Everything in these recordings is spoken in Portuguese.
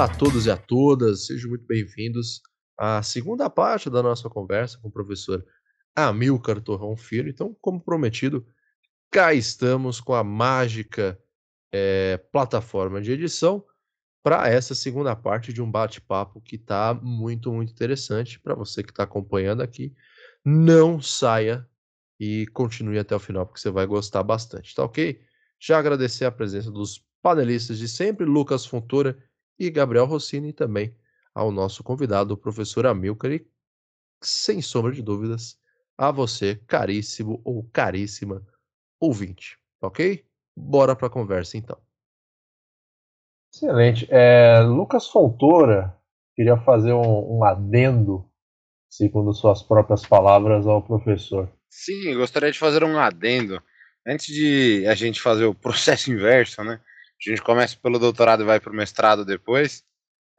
Olá a todos e a todas, sejam muito bem-vindos à segunda parte da nossa conversa com o professor Amilcar Torrão Filho. Então, como prometido, cá estamos com a mágica é, plataforma de edição para essa segunda parte de um bate-papo que está muito, muito interessante para você que está acompanhando aqui. Não saia e continue até o final, porque você vai gostar bastante, tá ok? Já agradecer a presença dos panelistas de sempre, Lucas Fontoura e Gabriel Rossini, também ao nosso convidado, o professor Amilcar, e sem sombra de dúvidas, a você, caríssimo ou caríssima ouvinte, ok? Bora para a conversa então. Excelente. É, Lucas Fontoura queria fazer um, um adendo, segundo suas próprias palavras, ao professor. Sim, gostaria de fazer um adendo. Antes de a gente fazer o processo inverso, né? A gente começa pelo doutorado e vai para o mestrado depois.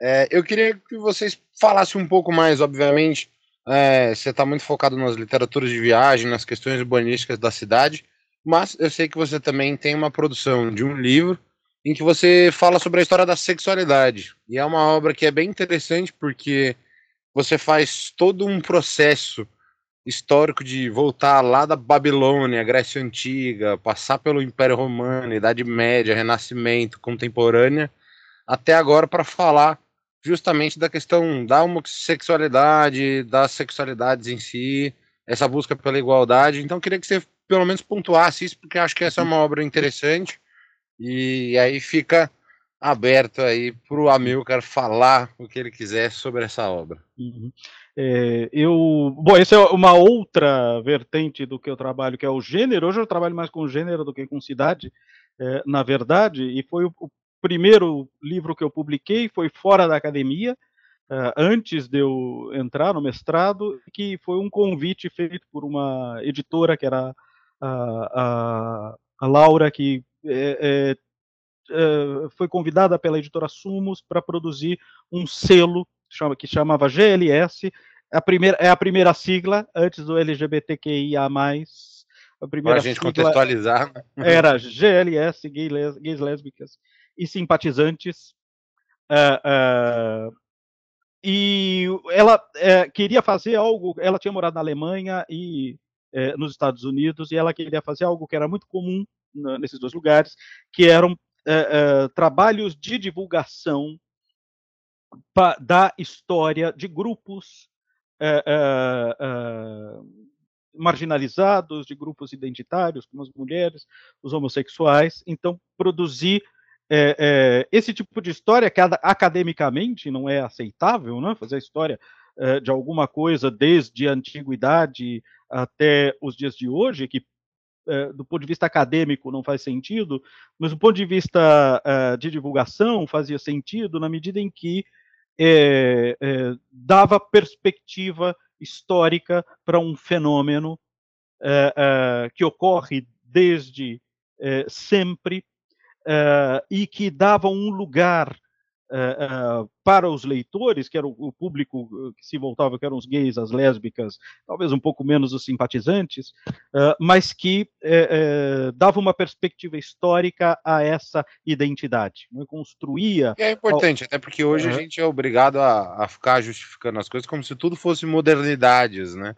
É, eu queria que vocês falassem um pouco mais, obviamente. É, você está muito focado nas literaturas de viagem, nas questões urbanísticas da cidade, mas eu sei que você também tem uma produção de um livro em que você fala sobre a história da sexualidade. E é uma obra que é bem interessante porque você faz todo um processo histórico de voltar lá da Babilônia, Grécia Antiga, passar pelo Império Romano, Idade Média, Renascimento, Contemporânea, até agora para falar justamente da questão da homossexualidade, das sexualidades em si, essa busca pela igualdade. Então, queria que você pelo menos pontuasse isso, porque acho que essa é uma obra interessante. E aí fica aberto aí para o Amilcar falar o que ele quiser sobre essa obra. Uhum. É, eu, bom, essa é uma outra vertente do que eu trabalho, que é o gênero. Hoje eu trabalho mais com gênero do que com cidade, é, na verdade, e foi o, o, primeiro livro que eu publiquei, foi fora da academia, é, antes de eu entrar no mestrado, que foi um convite feito por uma editora, que era a, a, a Laura, que é, é, é, foi convidada pela editora Sumos para produzir um selo chama, que chamava GLS, a primeira, é a primeira sigla, antes do LGBTQIA+, a primeira Para a gente contextualizar. Né? Era GLS, gays, gays lésbicas e simpatizantes. Uh, uh, e ela uh, queria fazer algo, ela tinha morado na Alemanha e nos Estados Unidos, e ela queria fazer algo que era muito comum nesses dois lugares, que eram trabalhos de divulgação da história de grupos é, é, marginalizados, de grupos identitários, como as mulheres, os homossexuais. Então, produzir esse tipo de história que academicamente não é aceitável, né? fazer a história de alguma coisa desde a antiguidade até os dias de hoje, que do ponto de vista acadêmico não faz sentido, mas do ponto de vista de divulgação fazia sentido na medida em que é, é, dava perspectiva histórica para um fenômeno é, é, que ocorre desde é, sempre é, e que dava um lugar uh, uh, para os leitores, que era o, o, público que se voltava, que eram os gays, as lésbicas, talvez um pouco menos os simpatizantes, uh, mas que dava uma perspectiva histórica a essa identidade, né? construía. é importante, ao... até porque hoje a gente é obrigado a, a ficar justificando as coisas como se tudo fosse modernidades, né?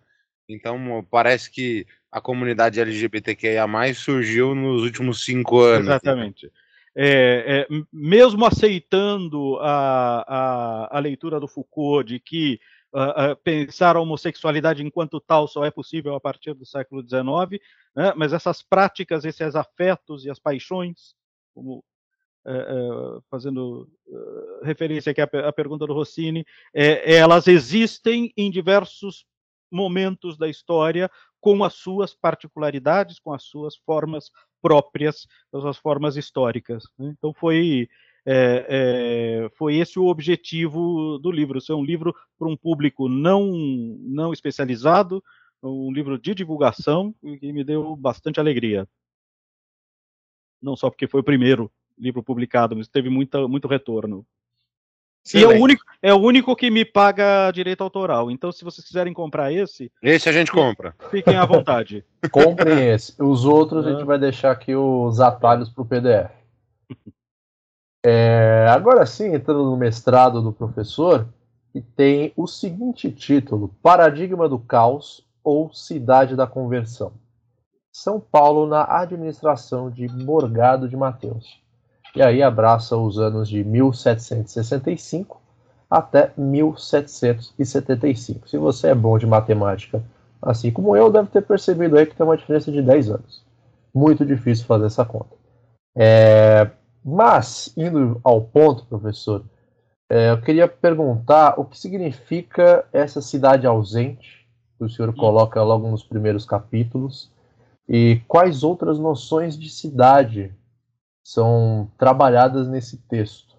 Então parece que a comunidade LGBTQIA surgiu nos últimos cinco anos. Exatamente é, é, mesmo aceitando a, a, a, leitura do Foucault de que uh, uh, pensar a homossexualidade enquanto tal só é possível a partir do século XIX, né, mas essas práticas, esses afetos e as paixões, como uh, fazendo referência aqui à, à, pergunta do Rossini, é, elas existem em diversos momentos da história com as suas particularidades, com as suas formas próprias, as suas formas históricas. Né? Então foi é, é, foi esse o objetivo do livro, ser um livro para um público não não especializado, um livro de divulgação que me deu bastante alegria. Não só porque foi o primeiro livro publicado, mas teve muita, muito retorno. E é o, único, é o único que me paga direito autoral. Então, se vocês quiserem comprar esse. Esse a gente compra. Fiquem à vontade. Comprem esse. Os outros a gente vai deixar aqui os atalhos para o PDF. É, agora sim, entrando no mestrado do professor, que tem o seguinte título: Paradigma do Caos ou Cidade da Conversão. São Paulo na administração de Morgado de Mateus. E aí abraça os anos de 1765 até 1775. Se você é bom de matemática, assim como eu, deve ter percebido aí que tem uma diferença de 10 anos. Muito difícil fazer essa conta. É, mas, indo ao ponto, professor, é, eu queria perguntar o que significa essa cidade ausente, que o senhor coloca logo nos primeiros capítulos, e quais outras noções de cidade são trabalhadas nesse texto.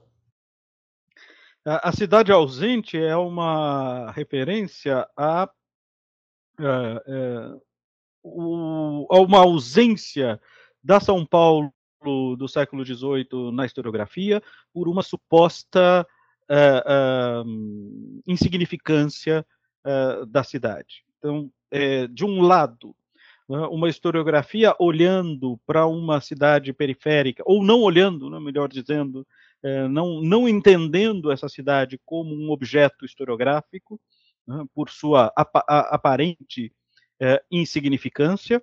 A, cidade ausente é uma referência a, a, a uma ausência da São Paulo do século XVIII na historiografia por uma suposta uh, insignificância da cidade. Então, é, de um lado, uma historiografia olhando para uma cidade periférica, ou não olhando, né, melhor dizendo, é, não, não entendendo essa cidade como um objeto historiográfico, né, por sua ap aparente é, insignificância,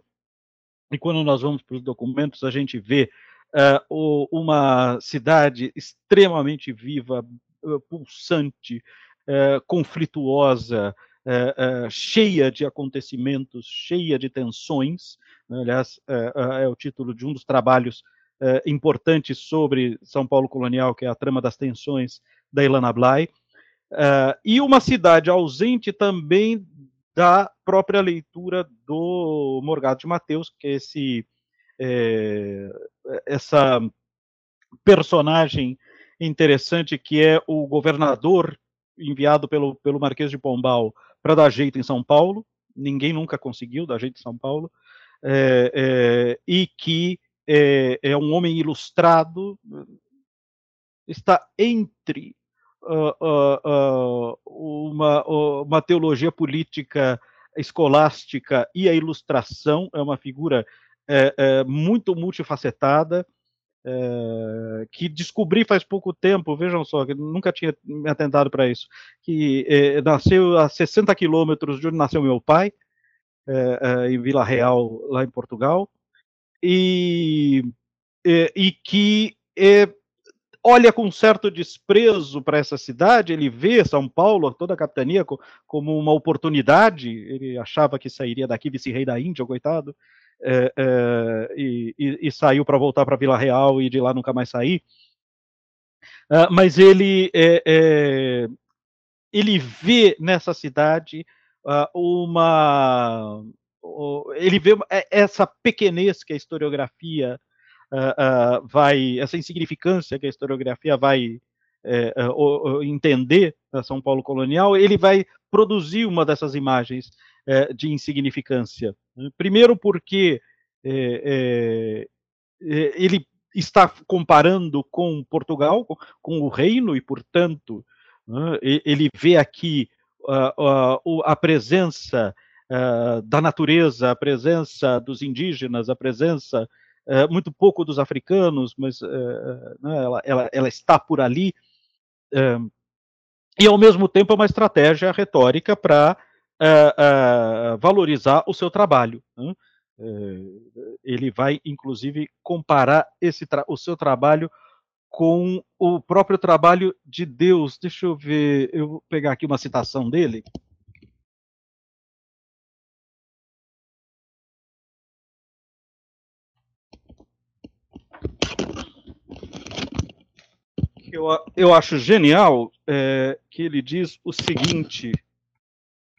e quando nós vamos para os documentos, a gente vê uh, uma cidade extremamente viva, pulsante, conflituosa, cheia de acontecimentos, cheia de tensões. Né? Aliás, é o título de um dos trabalhos importantes sobre São Paulo colonial, que é a trama das tensões da Ilana Blay. e uma cidade ausente também da própria leitura do Morgado de Mateus, que é esse é, essa personagem interessante que é o governador enviado pelo, pelo Marquês de Pombal para dar jeito em São Paulo. Ninguém nunca conseguiu dar jeito em São Paulo. É, é, e que é, é, um homem ilustrado, está entre uh, uh, uh, uma, uma teologia política escolástica e a ilustração, é uma figura é, é, muito multifacetada, é, que descobri faz pouco tempo, vejam só, que nunca tinha me atentado para isso, que é, nasceu a 60 quilômetros de onde nasceu meu pai, é, em Vila Real, lá em Portugal, e, e que olha com certo desprezo para essa cidade, ele vê São Paulo, toda a capitania, como uma oportunidade, ele achava que sairia daqui vice-rei da Índia, coitado, é, é, e, e, saiu para voltar para Vila Real e de lá nunca mais sair. Uh, mas ele é, é, ele vê nessa cidade uh, uma ele vê é, essa pequenez que a historiografia uh, vai essa insignificância que a historiografia vai entender da São Paulo colonial ele vai produzir uma dessas imagens é, de insignificância. Né? Primeiro, porque é, ele está comparando com Portugal, com, o reino, e, portanto, né, ele vê aqui a, a, a presença da natureza, a presença dos indígenas, a presença muito pouco dos africanos, mas né, ela, ela, ela, está por ali. e, ao mesmo tempo, é uma estratégia retórica para uh, uh, valorizar o seu trabalho. Né? Uh, ele vai, inclusive, comparar esse o seu trabalho com o próprio trabalho de Deus. Deixa eu ver, eu vou pegar aqui uma citação dele. Eu, eu acho genial é, que ele diz o seguinte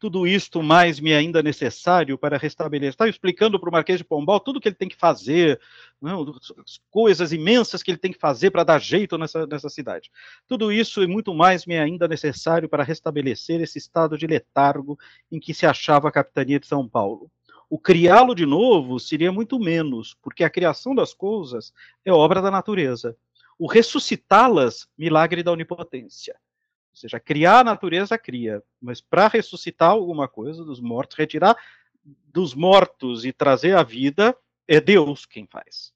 tudo isto mais me é ainda necessário para restabelecer. Estava explicando para o Marquês de Pombal tudo que ele tem que fazer, não, né, as coisas imensas que ele tem que fazer para dar jeito nessa, nessa cidade. Tudo isso e muito mais me é ainda necessário para restabelecer esse estado de letargo em que se achava a capitania de São Paulo. O criá-lo de novo seria muito menos, porque a criação das coisas é obra da natureza. O ressuscitá-las, milagre da onipotência. Ou seja, criar a natureza cria, mas para ressuscitar alguma coisa dos mortos, retirar dos mortos e trazer a vida, é Deus quem faz.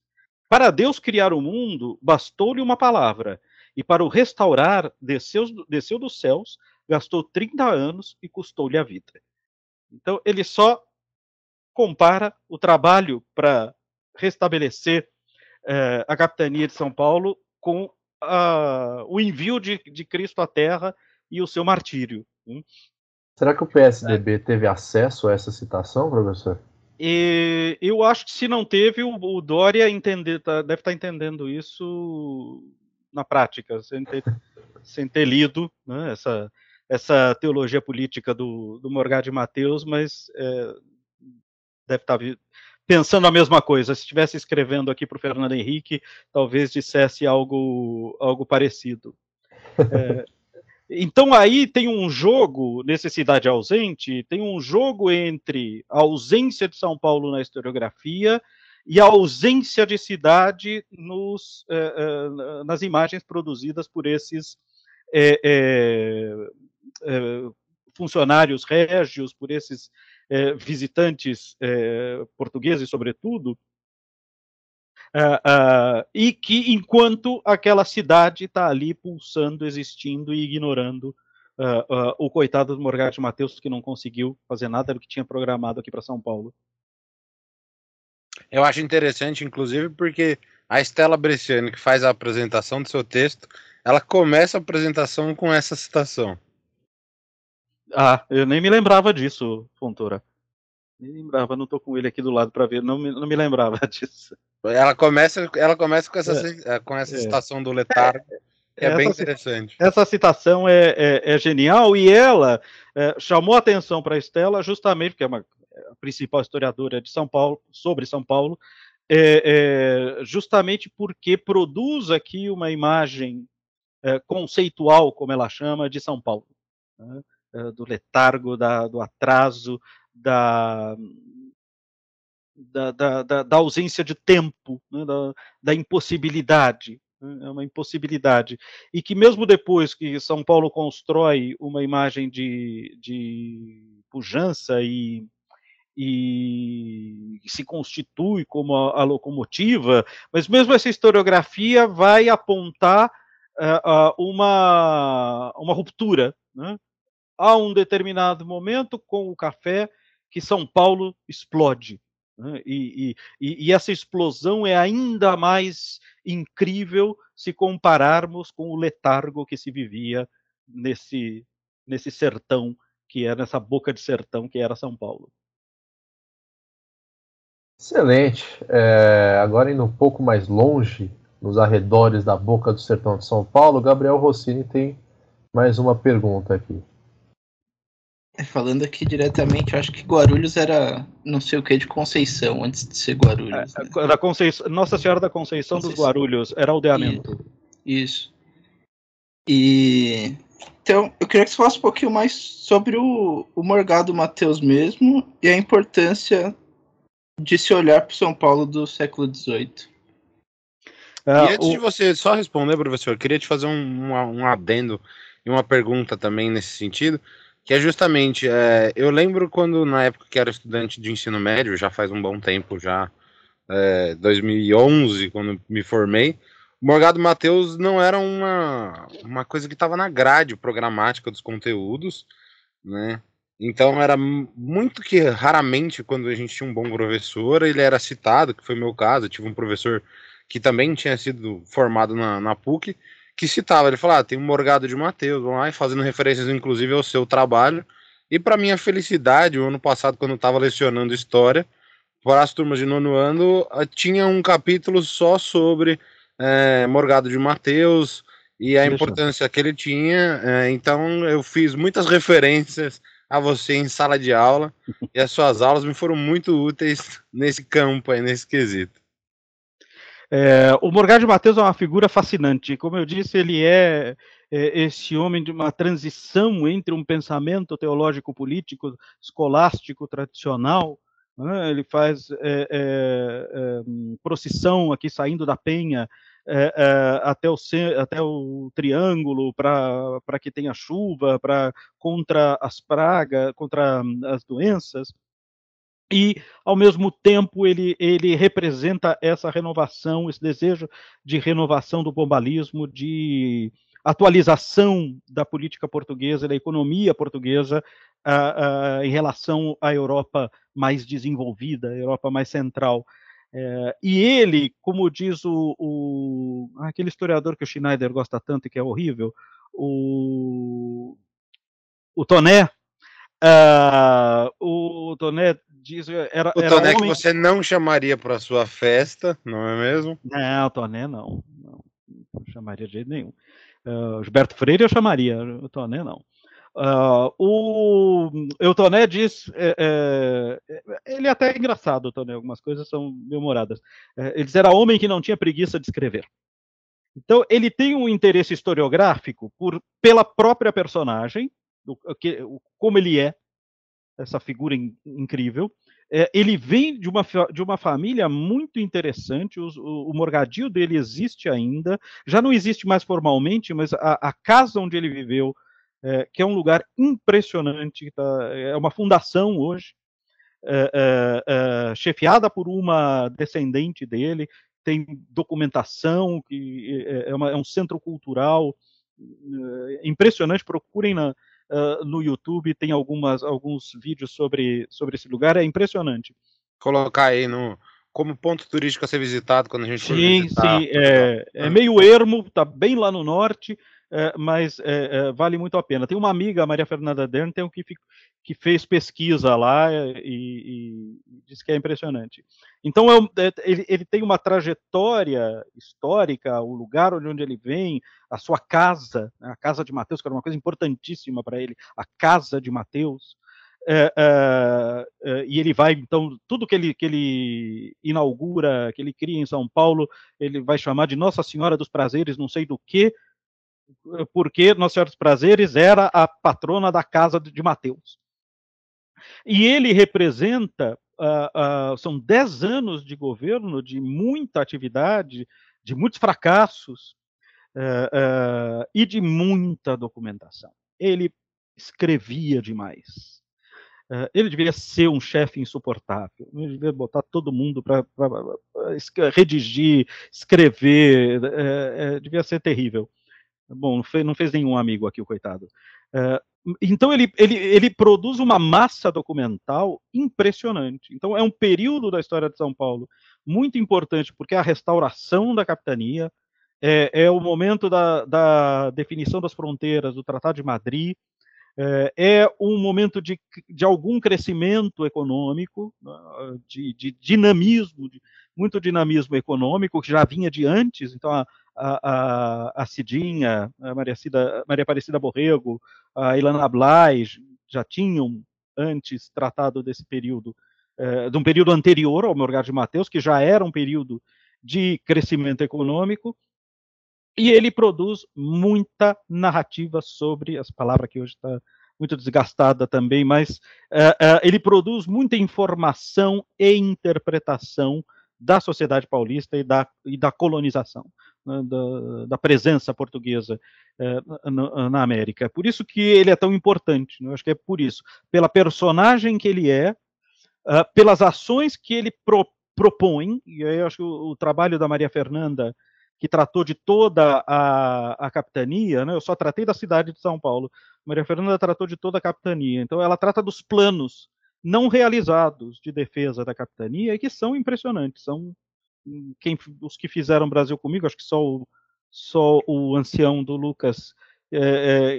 Para Deus criar o mundo, bastou-lhe uma palavra, e para o restaurar desceu, desceu dos céus, gastou 30 anos e custou-lhe a vida. Então ele só compara o trabalho para restabelecer eh, a capitania de São Paulo com a, o envio de, de, Cristo à Terra e o seu martírio. Hein? Será que o PSDB é. teve acesso a essa citação, professor? E eu acho que se não teve, o, o Dória entender, tá, deve estar tá entendendo isso na prática, sem ter, sem ter lido né, essa, essa teologia política do, do Morgado Mateus, mas é, deve estar tá pensando a mesma coisa. Se estivesse escrevendo aqui para o Fernando Henrique, talvez dissesse algo, algo parecido. É, então aí tem um jogo, necessidade ausente, tem um jogo entre a ausência de São Paulo na historiografia e a ausência de cidade nos, eh, eh, nas imagens produzidas por esses eh, funcionários régios, por esses visitantes portugueses, sobretudo, uh, e que enquanto aquela cidade está ali pulsando, existindo e ignorando o coitado do Morgado Matheus que não conseguiu fazer nada do que tinha programado aqui para São Paulo. Eu acho interessante, inclusive, porque a Estela Bresciani, que faz a apresentação do seu texto, ela começa a apresentação com essa citação. Ah, eu nem me lembrava disso, Fontoura. Nem lembrava, não estou com ele aqui do lado para ver, não me, não me lembrava disso. Ela começa, ela começa com essa, é, eh, com essa é. citação do Letargo, que é, bem interessante. Essa citação é, é, é genial e ela é, chamou atenção para a Estela justamente porque é uma a principal historiadora de São Paulo sobre São Paulo, é, justamente porque produz aqui uma imagem conceitual, como ela chama, de São Paulo, né? Do letargo, da, do atraso, da, da, da, da, ausência de tempo, né, da, da, impossibilidade. Né, é uma impossibilidade. E que mesmo depois que São Paulo constrói uma imagem de, de pujança e, e se constitui como a, a, locomotiva, mas mesmo essa historiografia vai apontar uh, uh, uma, uma ruptura. Né? Há um determinado momento com o café que São Paulo explode. Né? E, e, e, essa explosão é ainda mais incrível se compararmos com o letargo que se vivia nesse, nesse sertão, que é nessa boca de sertão que era São Paulo. Excelente. É, agora indo um pouco mais longe, nos arredores da boca do sertão de São Paulo, Gabriel Rossini tem mais uma pergunta aqui. É, falando aqui diretamente, eu acho que Guarulhos era não sei o que de Conceição, antes de ser Guarulhos. É, né? da Conceição, Nossa Senhora da Conceição, Conceição. dos Guarulhos, era aldeamento. Isso. E então, eu queria que você falasse um pouquinho mais sobre o, o Morgado Mateus mesmo e a importância de se olhar para São Paulo do século XVIII. e ah, antes o... de você só responder, professor, eu queria te fazer um, um, um adendo e uma pergunta também nesse sentido que é justamente, é, eu lembro quando na época que era estudante de ensino médio, já faz um bom tempo já, é, 2011, quando me formei, o Morgado Mateus não era uma, uma coisa que estava na grade programática dos conteúdos, né? Então era muito que raramente quando a gente tinha um bom professor, ele era citado, que foi meu caso, eu tive um professor que também tinha sido formado na, na PUC, que citava, ele falava, ah, tem um Morgado de Mateus, vamos lá, e fazendo referências inclusive ao seu trabalho. E para minha felicidade, o ano passado, quando eu estava lecionando história, para as turmas de nono ano, ah, tinha um capítulo só sobre é, Morgado de Mateus e a Deixa. importância que ele tinha. É, então eu fiz muitas referências a você em sala de aula e as suas aulas me foram muito úteis nesse campo aí, nesse quesito. É, o Morgado de Mateus é uma figura fascinante. Como eu disse, ele é, é, esse homem de uma transição entre um pensamento teológico político, escolástico, tradicional. Né? Ele faz é, é, é procissão aqui saindo da penha é, até, o, até o triângulo para que tenha chuva, para contra as pragas, contra as doenças. E, ao mesmo tempo, ele, ele representa essa renovação, esse desejo de renovação do bombalismo, de atualização da política portuguesa, da economia portuguesa uh, uh, em relação à Europa mais desenvolvida, a Europa mais central. É, e ele, como diz o, o, aquele historiador que o Schneider gosta tanto e que é horrível, o, o Toné, uh, o Toné diz era, o Toné que você não chamaria para sua festa, não é mesmo? Não, o Toné não, não, não chamaria de jeito nenhum. Uh, Gilberto Freire eu chamaria, o Toné não. Uh, o Eutoné diz, é, é, ele é até engraçado, Toné, algumas coisas são memoradas. É, ele diz era homem que não tinha preguiça de escrever. Então ele tem um interesse historiográfico por, pela própria personagem, do, que, como ele é, essa figura in, incrível. É, ele vem de uma, de uma família muito interessante, o, o, o, morgadio dele existe ainda, já não existe mais formalmente, mas a, a casa onde ele viveu é, que é um lugar impressionante, tá, é uma fundação hoje, é, é, é, chefiada por uma descendente dele, tem documentação, que é, é uma, um centro cultural impressionante, procurem na, Uh, no YouTube, tem algumas, alguns vídeos sobre, sobre esse lugar, é impressionante. Colocar aí no, como ponto turístico a ser visitado quando a gente sim, visitar. Sim, é, é meio ermo, tá bem lá no norte, é, mas é, é, vale muito a pena. Tem uma amiga, a Maria Fernanda Dern, tem um que, que fez pesquisa lá e, e diz que é impressionante. Então, é, é, ele, ele, tem uma trajetória histórica, o lugar onde ele vem, a sua casa, né, a casa de Mateus, que era uma coisa importantíssima para ele, a casa de Mateus. É, é, é, e ele vai, então, tudo que ele, que ele inaugura, que ele cria em São Paulo, ele vai chamar de Nossa Senhora dos Prazeres, não sei do que, porque Nossa Senhora dos Prazeres era a patrona da casa de Mateus. E ele representa, uh, uh, são dez anos de governo, de muita atividade, de muitos fracassos uh, e de muita documentação. Ele escrevia demais. ele devia ser um chefe insuportável. Ele devia botar todo mundo para redigir, escrever. devia ser terrível. Bom, não fez, não fez nenhum amigo aqui, o coitado. Então ele, ele, ele produz uma massa documental impressionante. Então é um período da história de São Paulo muito importante, porque é a restauração da capitania, é, é o momento da, da, definição das fronteiras do Tratado de Madrid, é, é um momento de, de algum crescimento econômico, né, de, de dinamismo, de, muito dinamismo econômico, que já vinha de antes, então a, a, a, Cidinha, a Maria, Cida, Maria Aparecida Borrego, a Ilana Blais já tinham antes tratado desse período, é, de um período anterior ao Morgado de Mateus, que já era um período de crescimento econômico, e ele produz muita narrativa sobre, as palavras que hoje está muito desgastada também, mas uh, uh, ele produz muita informação e interpretação da sociedade paulista e da, e da colonização, né, da, da, presença portuguesa eh, na, na, América. Por isso que ele é tão importante, né? eu acho que é por isso, pela personagem que ele é, uh, pelas ações que ele pro, propõe, e aí eu acho que o, o, trabalho da Maria Fernanda, que tratou de toda a, a capitania, né? eu só tratei da cidade de São Paulo, Maria Fernanda tratou de toda a capitania, então ela trata dos planos não realizados de defesa da capitania e que são impressionantes. São hum, quem, os que fizeram Brasil comigo, acho que só o, só o ancião do Lucas é,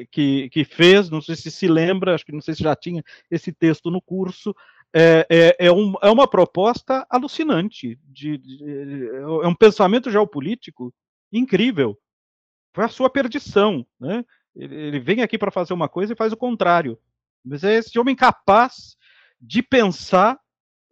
é, que, que fez, não sei se se lembra, acho que não sei se já tinha esse texto no curso. É, é, é, um, é uma proposta alucinante, de, de, é um pensamento geopolítico incrível. Foi a sua perdição. Né? Ele, ele vem aqui para fazer uma coisa e faz o contrário. Mas é esse homem capaz de pensar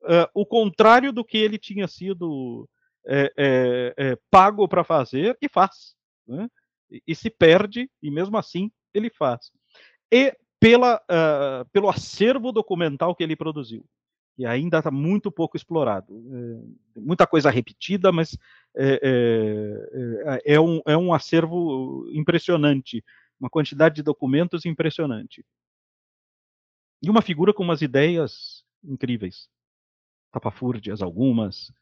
uh, o contrário do que ele tinha sido é, é, é, pago para fazer e faz. Né? E, e, se perde, e mesmo assim ele faz. E pela, uh, pelo acervo documental que ele produziu, que ainda está muito pouco explorado. muita coisa repetida, mas é, um, é um acervo impressionante, uma quantidade de documentos impressionante. E uma figura com umas ideias incríveis. tapafúrdias algumas,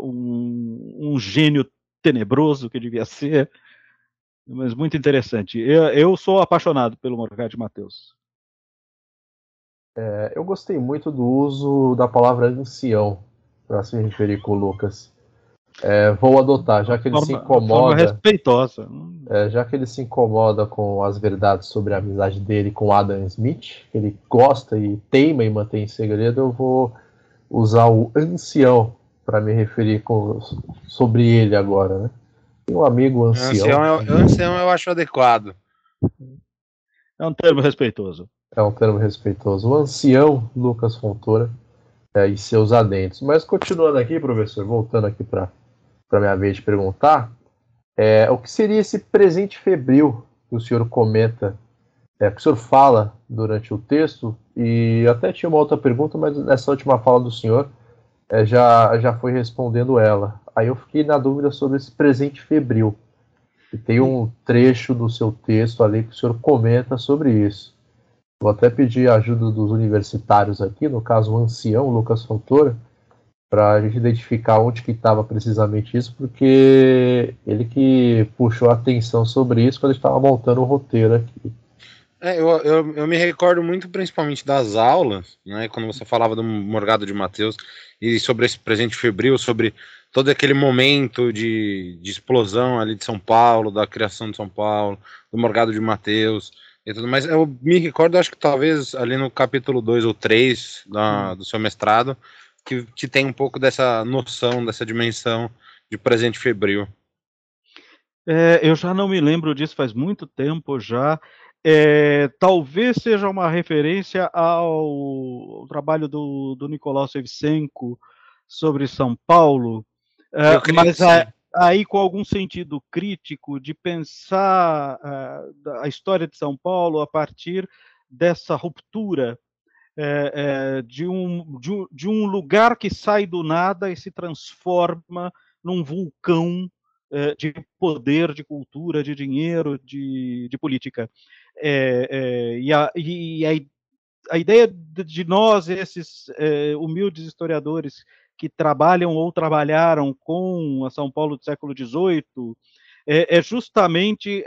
um, um gênio tenebroso que devia ser, mas muito interessante. Eu, eu sou apaixonado pelo Morgado de Mateus. É, eu gostei muito do uso da palavra ancião para se referir com o Lucas. É, vou adotar, já que ele forma, se incomoda. respeitosa. É, já que ele se incomoda com as verdades sobre a amizade dele com Adam Smith, que ele gosta e teima em manter em segredo, eu vou usar o ancião para me referir com, sobre ele agora, né? Tem um amigo ancião. Ancião eu, ancião eu acho adequado. É um termo respeitoso. É um termo respeitoso. O ancião Lucas Fontoura é, e seus adentros. Mas continuando aqui, professor, voltando aqui para a minha vez de perguntar, é, o que seria esse presente febril que o senhor comenta, é, que o senhor fala durante o texto? E até tinha uma outra pergunta, mas nessa última fala do senhor é, já, já foi respondendo ela. Aí eu fiquei na dúvida sobre esse presente febril. E tem um trecho do seu texto ali que o senhor comenta sobre isso. Vou até pedir a ajuda dos universitários aqui, no caso o ancião Lucas Fontoura, para a gente identificar onde que estava precisamente isso, porque ele que puxou a atenção sobre isso quando estava montando o roteiro aqui. É, eu, eu, eu, me recordo muito principalmente das aulas, né, quando você falava do Morgado de Mateus e sobre esse presente febril, sobre todo aquele momento de, de explosão ali de São Paulo, da criação de São Paulo, do Morgado de Mateus e tudo mais. Eu me recordo, acho que talvez ali no capítulo 2 ou 3 hum. do seu mestrado, que, que tem um pouco dessa noção, dessa dimensão de presente febril. É, eu já não me lembro disso faz muito tempo já. É, talvez seja uma referência ao, ao trabalho do, do Nicolau Sevchenko sobre São Paulo, é, mas a, aí com algum sentido crítico de pensar uh, a história de São Paulo a partir dessa ruptura é, é, de, um, de, um, de, um, lugar que sai do nada e se transforma num vulcão é, de poder, de cultura, de dinheiro, de, de política. É, é, e, a, e a, a, ideia de nós, esses é, humildes historiadores que trabalham ou trabalharam com a São Paulo do século XVIII, é, justamente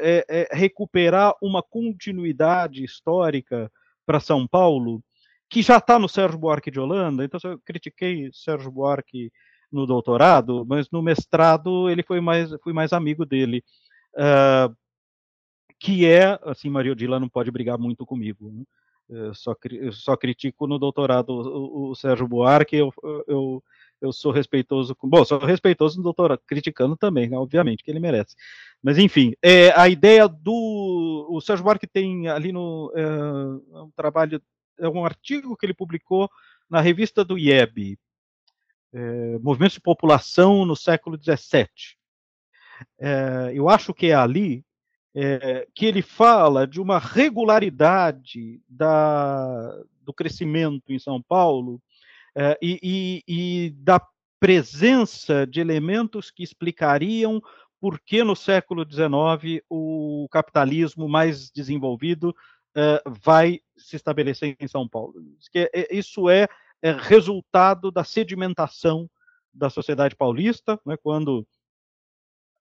recuperar uma continuidade histórica para São Paulo, que já está no Sérgio Buarque de Holanda. Então, eu critiquei Sérgio Buarque no doutorado, mas no mestrado ele foi mais, fui mais amigo dele. Uh, que é, assim, Maria Odila não pode brigar muito comigo. Né? Eu só, eu só critico no doutorado o, o Sérgio Buarque, eu, eu, eu sou respeitoso com. Bom, sou respeitoso no doutorado, criticando também, né, obviamente, que ele merece. Mas, enfim, é, a ideia do. O Sérgio Buarque tem ali no. É, um trabalho, é um artigo que ele publicou na revista do IEB, é, Movimentos de População no século XVII. É, eu acho que é ali é, que ele fala de uma regularidade da, do crescimento em São Paulo é, e, e, e, da presença de elementos que explicariam por que no século XIX o capitalismo mais desenvolvido é, vai se estabelecer em São Paulo. Isso é, é resultado da sedimentação da sociedade paulista, né, quando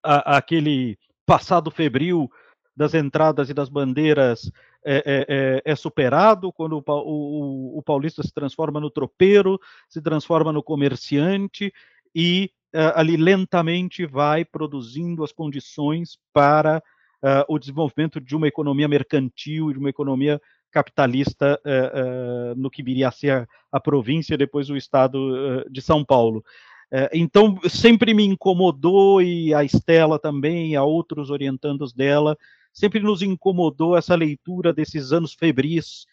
a, aquele passado febril das entradas e das bandeiras é, é, é, é superado, quando o, o, o, paulista se transforma no tropeiro, se transforma no comerciante e é, ali lentamente vai produzindo as condições para é, o desenvolvimento de uma economia mercantil, de uma economia capitalista é, no que viria a ser a, a província, depois o estado de São Paulo. então, sempre me incomodou, e a Estela também, e a outros orientandos dela, sempre nos incomodou essa leitura desses anos febris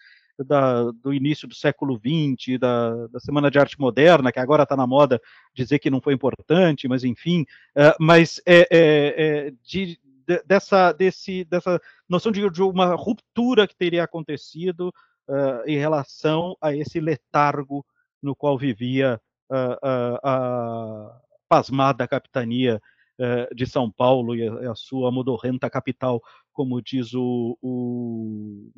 da, do início do século XX, da, da, Semana de Arte Moderna, que agora está na moda dizer que não foi importante, mas enfim, uh, mas é, é, é de, de, dessa, desse, dessa noção de, de, uma ruptura que teria acontecido uh, em relação a esse letargo no qual vivia uh, a pasmada capitania de São Paulo e a, a sua modorrenta capital como diz o, o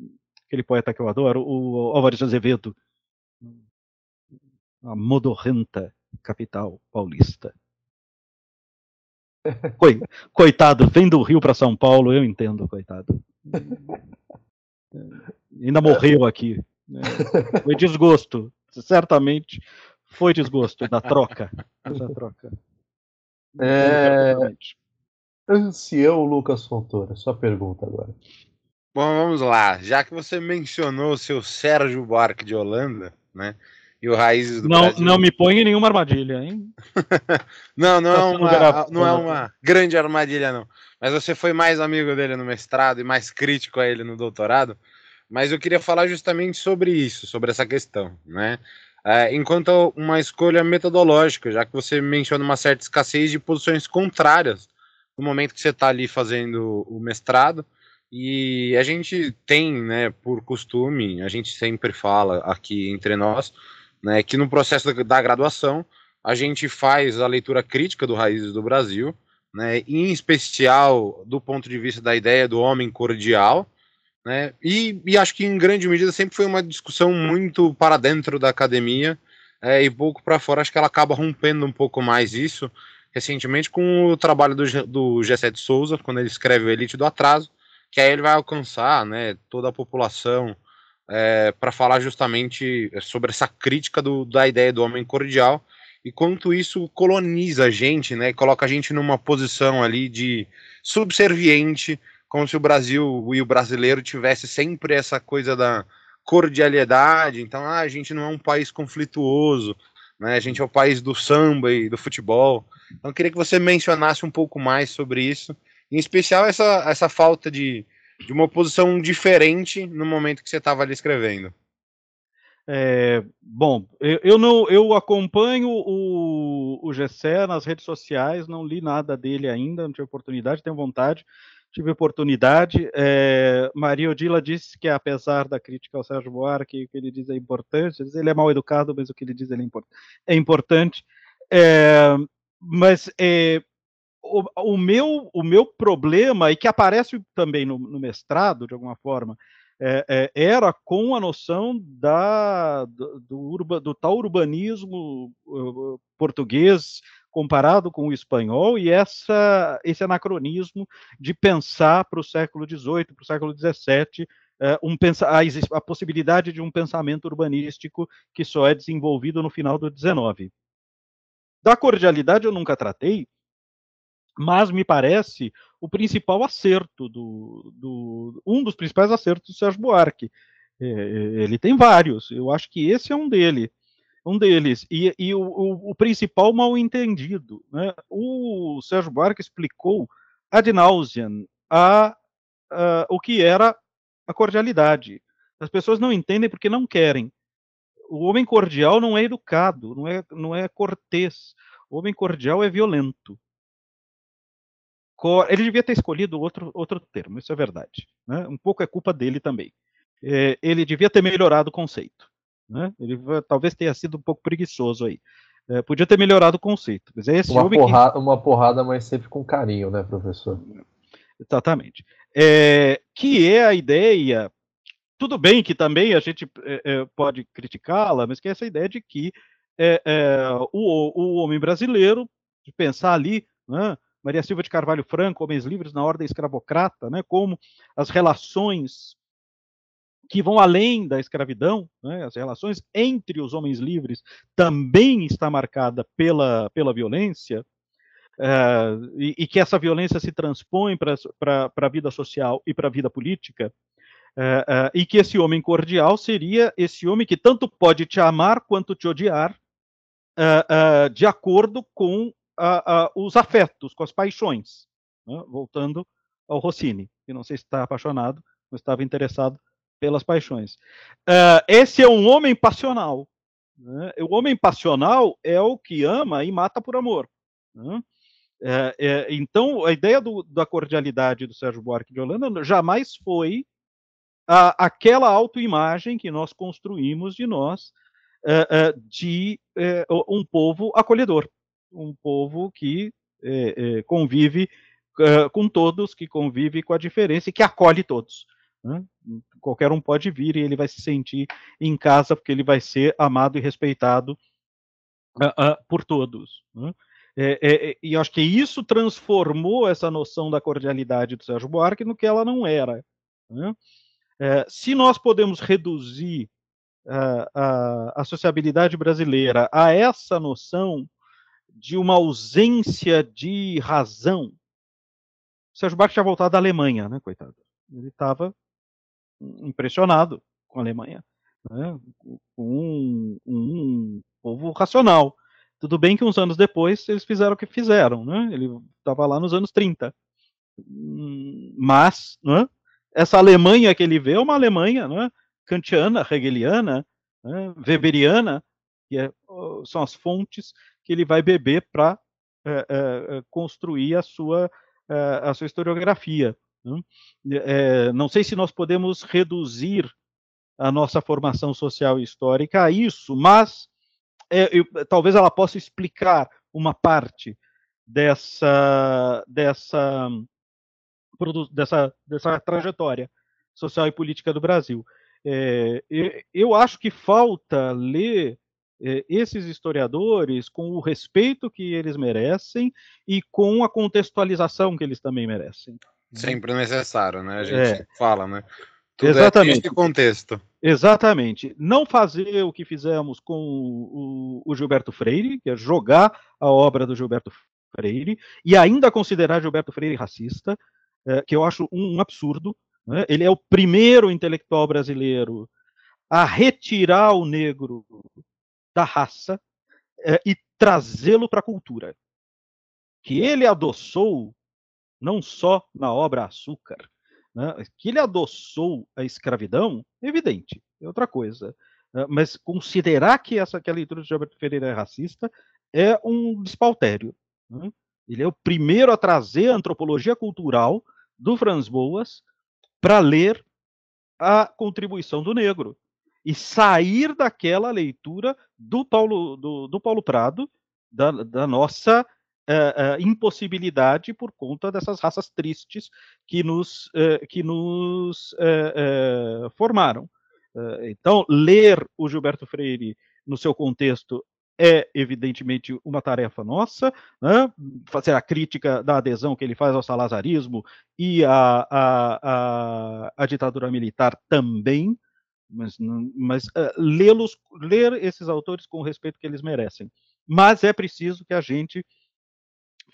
aquele poeta que eu adoro, o Álvares Azevedo. a modorrenta capital paulista. Coi, coitado, vem do Rio para São Paulo, eu entendo, coitado. Ainda morreu aqui. Né? Foi desgosto, certamente foi desgosto da troca. Da troca. É... Ancião Lucas Fontoura, sua pergunta agora. Bom, vamos lá. Já que você mencionou o seu Sérgio Buarque de Holanda, né? E o Raízes do não, Brasil. Não me põe em nenhuma armadilha, hein? não, não é, uma, não é uma grande armadilha, não. Mas você foi mais amigo dele no mestrado e mais crítico a ele no doutorado. Mas eu queria falar justamente sobre isso, sobre essa questão, né? É, enquanto uma escolha metodológica, já que você menciona uma certa escassez de posições contrárias no momento que você está ali fazendo o mestrado. E a gente tem, né, por costume, a gente sempre fala aqui entre nós, né, que no processo da, graduação a gente faz a leitura crítica do Raízes do Brasil, né, em especial do ponto de vista da ideia do homem cordial, né, e, e acho que em grande medida sempre foi uma discussão muito para dentro da academia é, e pouco para fora, acho que ela acaba rompendo um pouco mais isso, recentemente com o trabalho do, do G7 Souza, quando ele escreve o Elite do Atraso, que aí ele vai alcançar né, toda a população é, para falar justamente sobre essa crítica do, da ideia do homem cordial e quanto isso coloniza a gente, né, coloca a gente numa posição ali de subserviente, como se o Brasil e o brasileiro tivesse sempre essa coisa da cordialidade, então ah, a gente não é um país conflituoso, né, a gente é o país do samba e do futebol, então eu queria que você mencionasse um pouco mais sobre isso, em especial essa, essa falta de, de uma posição diferente no momento que você estava ali escrevendo. É, bom, eu, eu, não, eu acompanho o, o Gessé nas redes sociais, não li nada dele ainda, não tive oportunidade, tenho vontade, tive oportunidade. É, Maria Odila disse que, apesar da crítica ao Sérgio Buarque, o que ele diz é importante, ele é mal educado, mas o que ele diz é, import, é importante. É, mas é, o, o, meu, o meu problema, e que aparece também no, no mestrado, de alguma forma, é, é, era com a noção da, do, do, urba, do tal urbanismo uh, português comparado com o espanhol e essa, esse anacronismo de pensar para o século XVIII, para o século XVII, uh, um, a, a possibilidade de um pensamento urbanístico que só é desenvolvido no final do XIX. Da cordialidade eu nunca tratei, mas me parece o principal acerto do, do um dos principais acertos do Sérgio Buarque. É, é, ele tem vários, eu acho que esse é um dele, um deles e, e o, o, o, principal mal entendido. Né? O Sérgio Buarque explicou ad nauseam a, a, o que era a cordialidade. As pessoas não entendem porque não querem. O homem cordial não é educado, não é, não é cortês. O homem cordial é violento ele devia ter escolhido outro, outro termo, isso é verdade. Né? Um pouco é culpa dele também. É, ele devia ter melhorado o conceito. Né? Ele talvez tenha sido um pouco preguiçoso aí. É, podia ter melhorado o conceito. Mas é esse uma, porrada, que... uma porrada, mas sempre com carinho, né, professor? Exatamente. É, que é a ideia. Tudo bem que também a gente é, é pode criticá-la, mas que é essa ideia de que é, o, o homem brasileiro, de pensar ali, né, Maria Silva de Carvalho Franco, Homens Livres na Ordem Escravocrata, né, como as relações que vão além da escravidão, né, as relações entre os homens livres também está marcada pela, pela violência, uh, e, e, que essa violência se transpõe para a vida social e para a vida política, uh, uh, e que esse homem cordial seria esse homem que tanto pode te amar quanto te odiar, de acordo com os afetos, com as paixões. Né? Voltando ao Rossini, que não sei se está apaixonado, mas estava interessado pelas paixões. Uh, esse é um homem passional. Né? O homem passional é o que ama e mata por amor. Né? É, é, então, a ideia do, da cordialidade do Sérgio Buarque de Holanda jamais foi a, aquela autoimagem que nós construímos de nós, uh, de um povo acolhedor um povo que é, é, convive uh, com todos, que convive com a diferença e que acolhe todos. Né? Qualquer um pode vir e ele vai se sentir em casa porque ele vai ser amado e respeitado uh, por todos. Né? É, é, é, e acho que isso transformou essa noção da cordialidade do Sérgio Buarque no que ela não era. Né? É, se nós podemos reduzir a, a, a sociabilidade brasileira a essa noção de uma ausência de razão, o Sérgio Buarque tinha voltado da Alemanha, né, coitado? Ele estava impressionado com a Alemanha, né, com um, um, povo racional. Tudo bem que uns anos depois eles fizeram o que fizeram, né? Ele estava lá nos anos 30. Hum, mas, né, essa Alemanha que ele vê é uma Alemanha né, kantiana, hegeliana, né, weberiana, que é, são as fontes que ele vai beber para é, é, construir a sua, é, a sua historiografia. Né? É, não sei se nós podemos reduzir a nossa formação social e histórica a isso, mas é, eu, talvez ela possa explicar uma parte dessa, dessa, dessa, dessa trajetória social e política do Brasil. É, eu acho que falta ler esses historiadores com o respeito que eles merecem e com a contextualização que eles também merecem. Sempre necessário, né? A gente é. fala, né? Tudo é Exatamente. É contexto. Exatamente. Não fazer o que fizemos com o, o, Gilberto Freire, que é jogar a obra do Gilberto Freire, e ainda considerar Gilberto Freire racista, é, que eu acho um, um absurdo. Né? Ele é o primeiro intelectual brasileiro a retirar o negro da raça é, e trazê-lo para a cultura. Que ele adoçou não só na obra Açúcar, né? Que ele adoçou a escravidão, evidente, é outra coisa. Né? Mas considerar que essa que a leitura de Gilberto Ferreira é racista é um despautério. Né? Ele é o primeiro a trazer a antropologia cultural do Franz Boas para ler a contribuição do negro e sair daquela leitura do Paulo, do, do Paulo Prado, da, da nossa uh, uh, impossibilidade por conta dessas raças tristes que nos, uh, que nos formaram. então, ler o Gilberto Freire no seu contexto é, evidentemente, uma tarefa nossa, né? fazer a crítica da adesão que ele faz ao salazarismo e à, à, à, à ditadura militar também, mas, mas uh, lê-los, ler esses autores com o respeito que eles merecem. Mas é preciso que a gente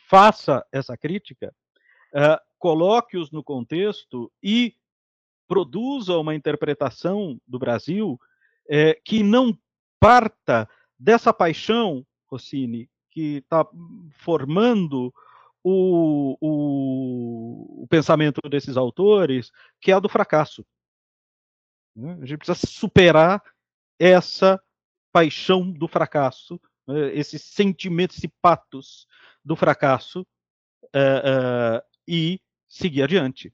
faça essa crítica, uh, coloque-os no contexto e produza uma interpretação do Brasil uh, que não parta dessa paixão, Rossini, que está formando o, o, o, pensamento desses autores, que é a do fracasso. Né? A gente precisa superar essa paixão do fracasso, né? esse sentimento, esse patos do fracasso uh, uh, e seguir adiante.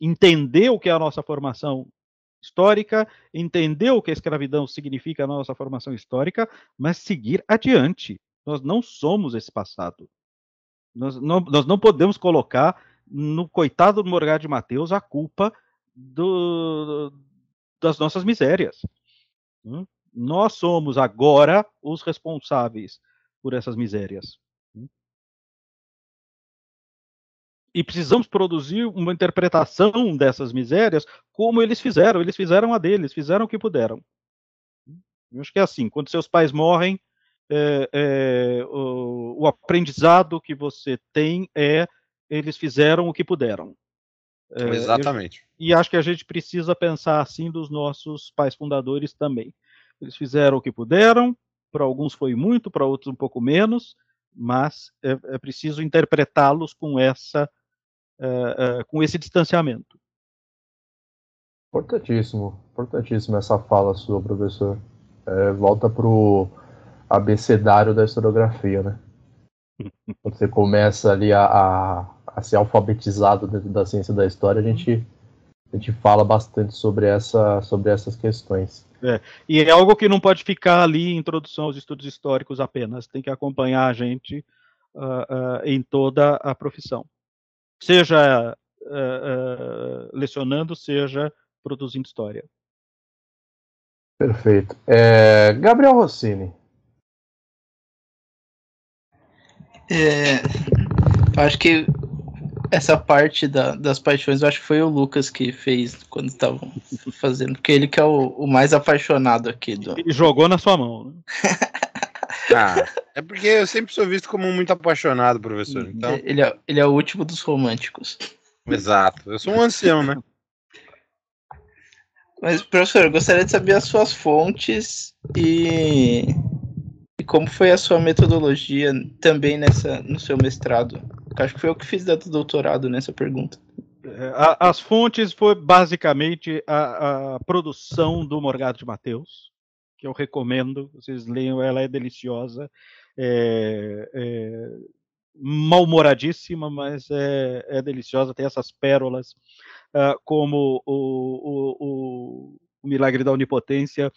Entender o que é a nossa formação histórica, entender o que a escravidão significa na nossa formação histórica, mas seguir adiante. Nós não somos esse passado. Nós não, nós não podemos colocar no coitado do Morgado de Mateus a culpa do, das nossas misérias. Hum? Nós somos agora os responsáveis por essas misérias. E precisamos produzir uma interpretação dessas misérias como eles fizeram. Eles fizeram a deles, fizeram o que puderam. Eu acho que é assim: quando seus pais morrem, é, é, o, o, aprendizado que você tem é eles fizeram o que puderam. É, Exatamente. Eu, e acho que a gente precisa pensar assim dos nossos pais fundadores também. Eles fizeram o que puderam, para alguns foi muito, para outros um pouco menos, mas é, é preciso interpretá-los com essa uh, uh, com esse distanciamento. Importantíssimo, importantíssimo essa fala sua, professor. É, volta pro abecedário da historiografia, né? Quando você começa ali a, a, a, ser alfabetizado dentro da ciência da história, a gente, a gente fala bastante sobre, essa, sobre essas questões. É, e é algo que não pode ficar ali em introdução aos estudos históricos apenas, tem que acompanhar a gente uh, uh, em toda a profissão. Seja uh, lecionando, seja produzindo história. Perfeito. É, Gabriel Rossini, É, eu acho que essa parte da, das paixões, eu acho que foi o Lucas que fez quando estavam fazendo, porque ele que é o, o, mais apaixonado aqui. Do... Ele jogou na sua mão. Né? ah, é porque eu sempre sou visto como muito apaixonado, professor. Então... Ele, é, ele é o último dos românticos. Exato. Eu sou um ancião, né? Mas, professor, eu gostaria de saber as suas fontes e, e como foi a sua metodologia também nessa, no seu mestrado. Acho que foi eu que fiz do doutorado nessa pergunta. É, as fontes foi basicamente a, a produção do Morgado de Mateus, que eu recomendo, vocês leiam, ela é deliciosa, é, é mal-humoradíssima, mas é, é, deliciosa, tem essas pérolas, uh, como o, o, o, o Milagre da Onipotência,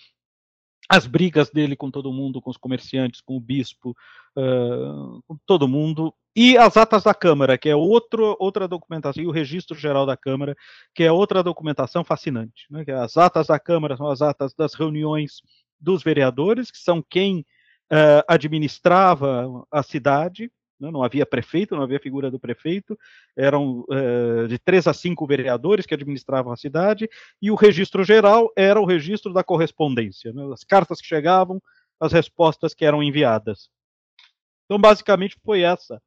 as brigas dele com todo mundo, com os comerciantes, com o bispo, uh, com todo mundo, e as atas da Câmara, que é outro, outra documentação, e o registro geral da Câmara, que é outra documentação fascinante. Né? as atas da Câmara são as atas das reuniões dos vereadores, que são quem uh, administrava a cidade, né? não havia prefeito, não havia figura do prefeito, eram uh, de três a cinco vereadores que administravam a cidade, e o registro geral era o registro da correspondência, né? as cartas que chegavam, as respostas que eram enviadas. Então, basicamente, foi essa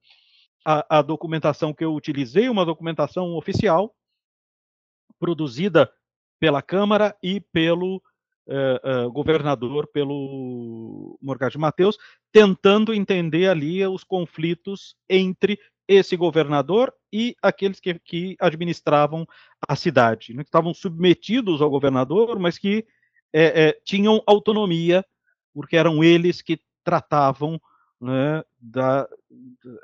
a, a documentação que eu utilizei, uma documentação oficial, produzida pela Câmara e pelo uh, uh, governador, pelo Morgado Mateus, tentando entender ali os conflitos entre esse governador e aqueles que, que administravam a cidade, né, que estavam submetidos ao governador, mas que é, é, tinham autonomia, porque eram eles que tratavam né, da,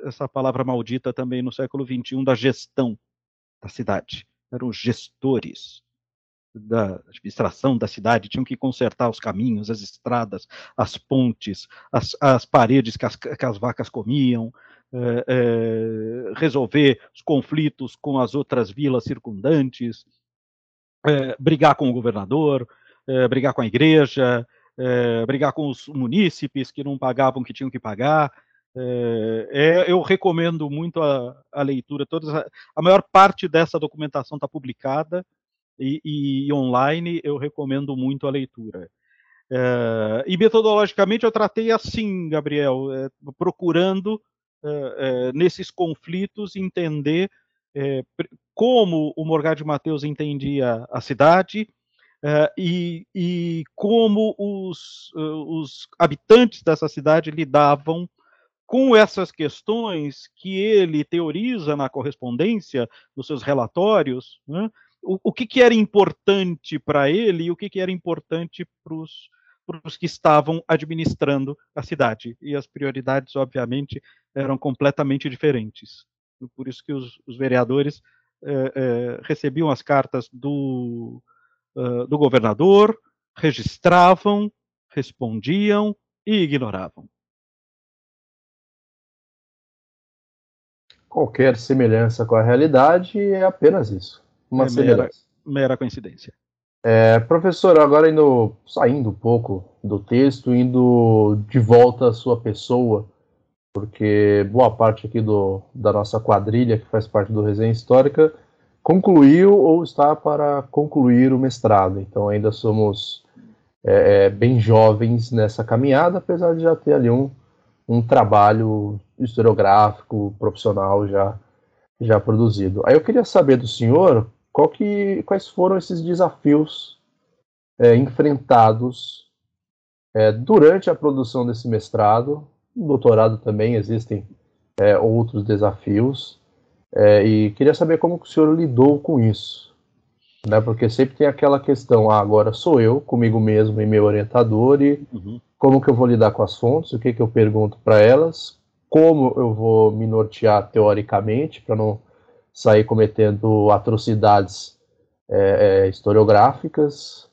essa palavra maldita também no século XXI, da gestão da cidade. Eram gestores da administração da cidade, tinham que consertar os caminhos, as estradas, as pontes, as, as paredes que as, que as, vacas comiam, é, é, resolver os conflitos com as outras vilas circundantes, é, brigar com o governador, brigar com a igreja, brigar com os munícipes que não pagavam o que tinham que pagar. É, eu recomendo muito a, a leitura. Todas a, a, maior parte dessa documentação está publicada e, e, online. Eu recomendo muito a leitura. É, e metodologicamente eu tratei assim, Gabriel, é, procurando nesses conflitos entender como o Morgado Mateus entendia a cidade, Uh, e, e, como os, uh, os, habitantes dessa cidade lidavam com essas questões que ele teoriza na correspondência, nos seus relatórios, né, o, o que, que, era importante para ele e o que, que era importante para os que estavam administrando a cidade. E as prioridades, obviamente, eram completamente diferentes. Por isso que os, os vereadores eh, recebiam as cartas do, uh, do governador, registravam, respondiam e ignoravam. Qualquer semelhança com a realidade é apenas isso. Uma é semelhança. Mera, mera coincidência. É, professor, agora indo, saindo um pouco do texto, indo de volta à sua pessoa, porque boa parte aqui do, da nossa quadrilha, que faz parte do Resenha Histórica, concluiu ou está para concluir o mestrado. Então ainda somos é, é bem jovens nessa caminhada, apesar de já ter ali um, um trabalho historiográfico, profissional já, já produzido. Aí eu queria saber do senhor que, quais foram esses desafios é, enfrentados é, durante a produção desse mestrado. No doutorado também existem é, outros desafios. É, e queria saber como o senhor lidou com isso. Né? Porque sempre tem aquela questão, ah, agora sou eu, comigo mesmo e meu orientador, e uhum como que eu vou lidar com as fontes, o que, que eu pergunto para elas, como eu vou me nortear teoricamente para não sair cometendo atrocidades é, é, historiográficas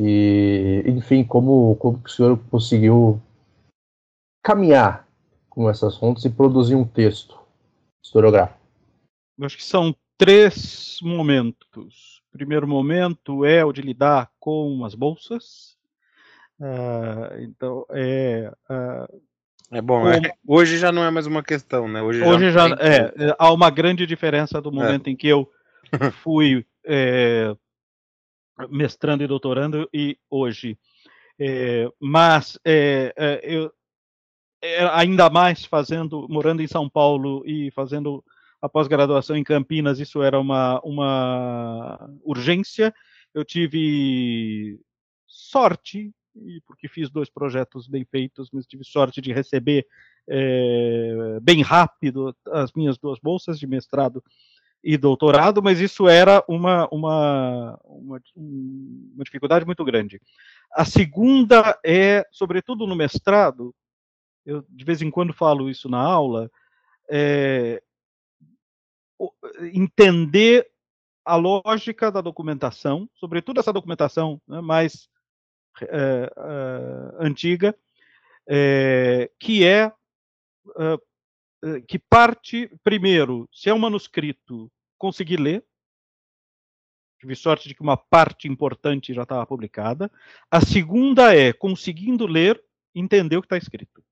e, enfim, como, como o senhor conseguiu caminhar com essas fontes e produzir um texto historiográfico? Eu acho que são três momentos. O primeiro momento é o de lidar com as bolsas, Uh, então, é, uh, É bom, é. hoje já não é mais uma questão, né? Hoje, hoje já, já é, é, há uma grande diferença do momento é. em que eu fui é, mestrando e doutorando e hoje. É, mas eu ainda mais fazendo, morando em São Paulo e fazendo a pós-graduação em Campinas, isso era uma, uma urgência. Eu tive sorte, porque fiz dois projetos bem feitos, mas tive sorte de receber é, bem rápido as minhas duas bolsas de mestrado e doutorado, mas isso era uma, uma, uma, uma dificuldade muito grande. A segunda é, sobretudo no mestrado, eu de vez em quando falo isso na aula, é, entender a lógica da documentação, sobretudo essa documentação né, mais é, é, antiga, é, que é que parte, primeiro, se é um manuscrito, conseguir ler. Tive sorte de que uma parte importante já estava publicada. A segunda é, conseguindo ler, entender o que está escrito.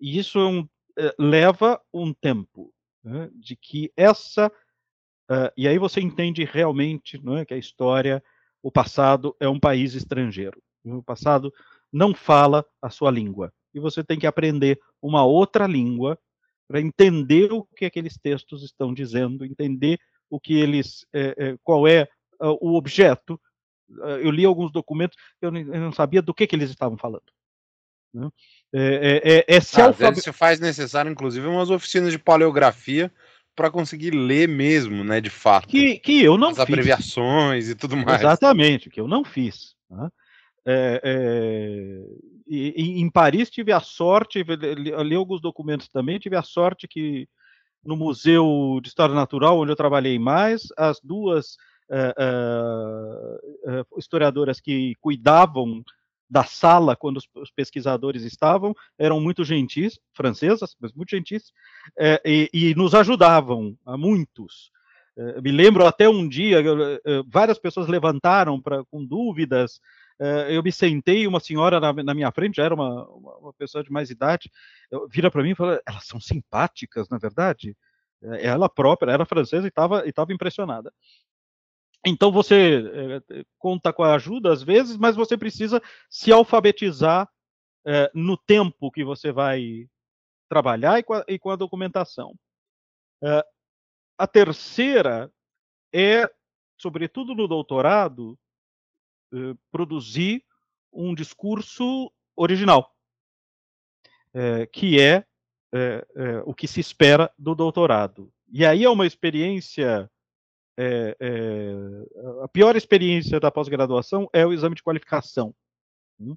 E isso é um, leva um tempo né, de que essa. Uh, e aí você entende realmente é, que a história, o passado é um país estrangeiro. O passado não fala a sua língua. E você tem que aprender uma outra língua para entender o que aqueles textos estão dizendo, entender o que eles, é, é, qual é uh, o objeto. Uh, eu li alguns documentos, eu, eu não sabia do que, que eles estavam falando. Né? É, é, é se ah, alfabet... Isso faz necessário, inclusive, umas oficinas de paleografia para conseguir ler mesmo, né, de fato. Que, que eu não As fiz. abreviações e tudo mais. Exatamente, que eu não fiz. Né? É, é, e, em Paris tive a sorte, li alguns documentos também, tive a sorte que no Museu de História Natural, onde eu trabalhei mais, as duas uh, uh, historiadoras que cuidavam da sala quando os, os, pesquisadores estavam eram muito gentis, francesas, mas muito gentis, e, e, nos ajudavam a muitos. me lembro até um dia, várias pessoas levantaram pra, com dúvidas, eh, eu me sentei, uma senhora na, na minha frente, já era uma, uma, uma, pessoa de mais idade, vira para mim e fala: elas são simpáticas, na verdade. Eh, ela própria era francesa e estava e tava impressionada. Então você é, conta com a ajuda às vezes, mas você precisa se alfabetizar é, no tempo que você vai trabalhar e com a, e com a documentação. É, a terceira é, sobretudo no doutorado, produzir um discurso original, que é, o que se espera do doutorado. E aí é uma experiência. A pior experiência da pós-graduação é o exame de qualificação, né?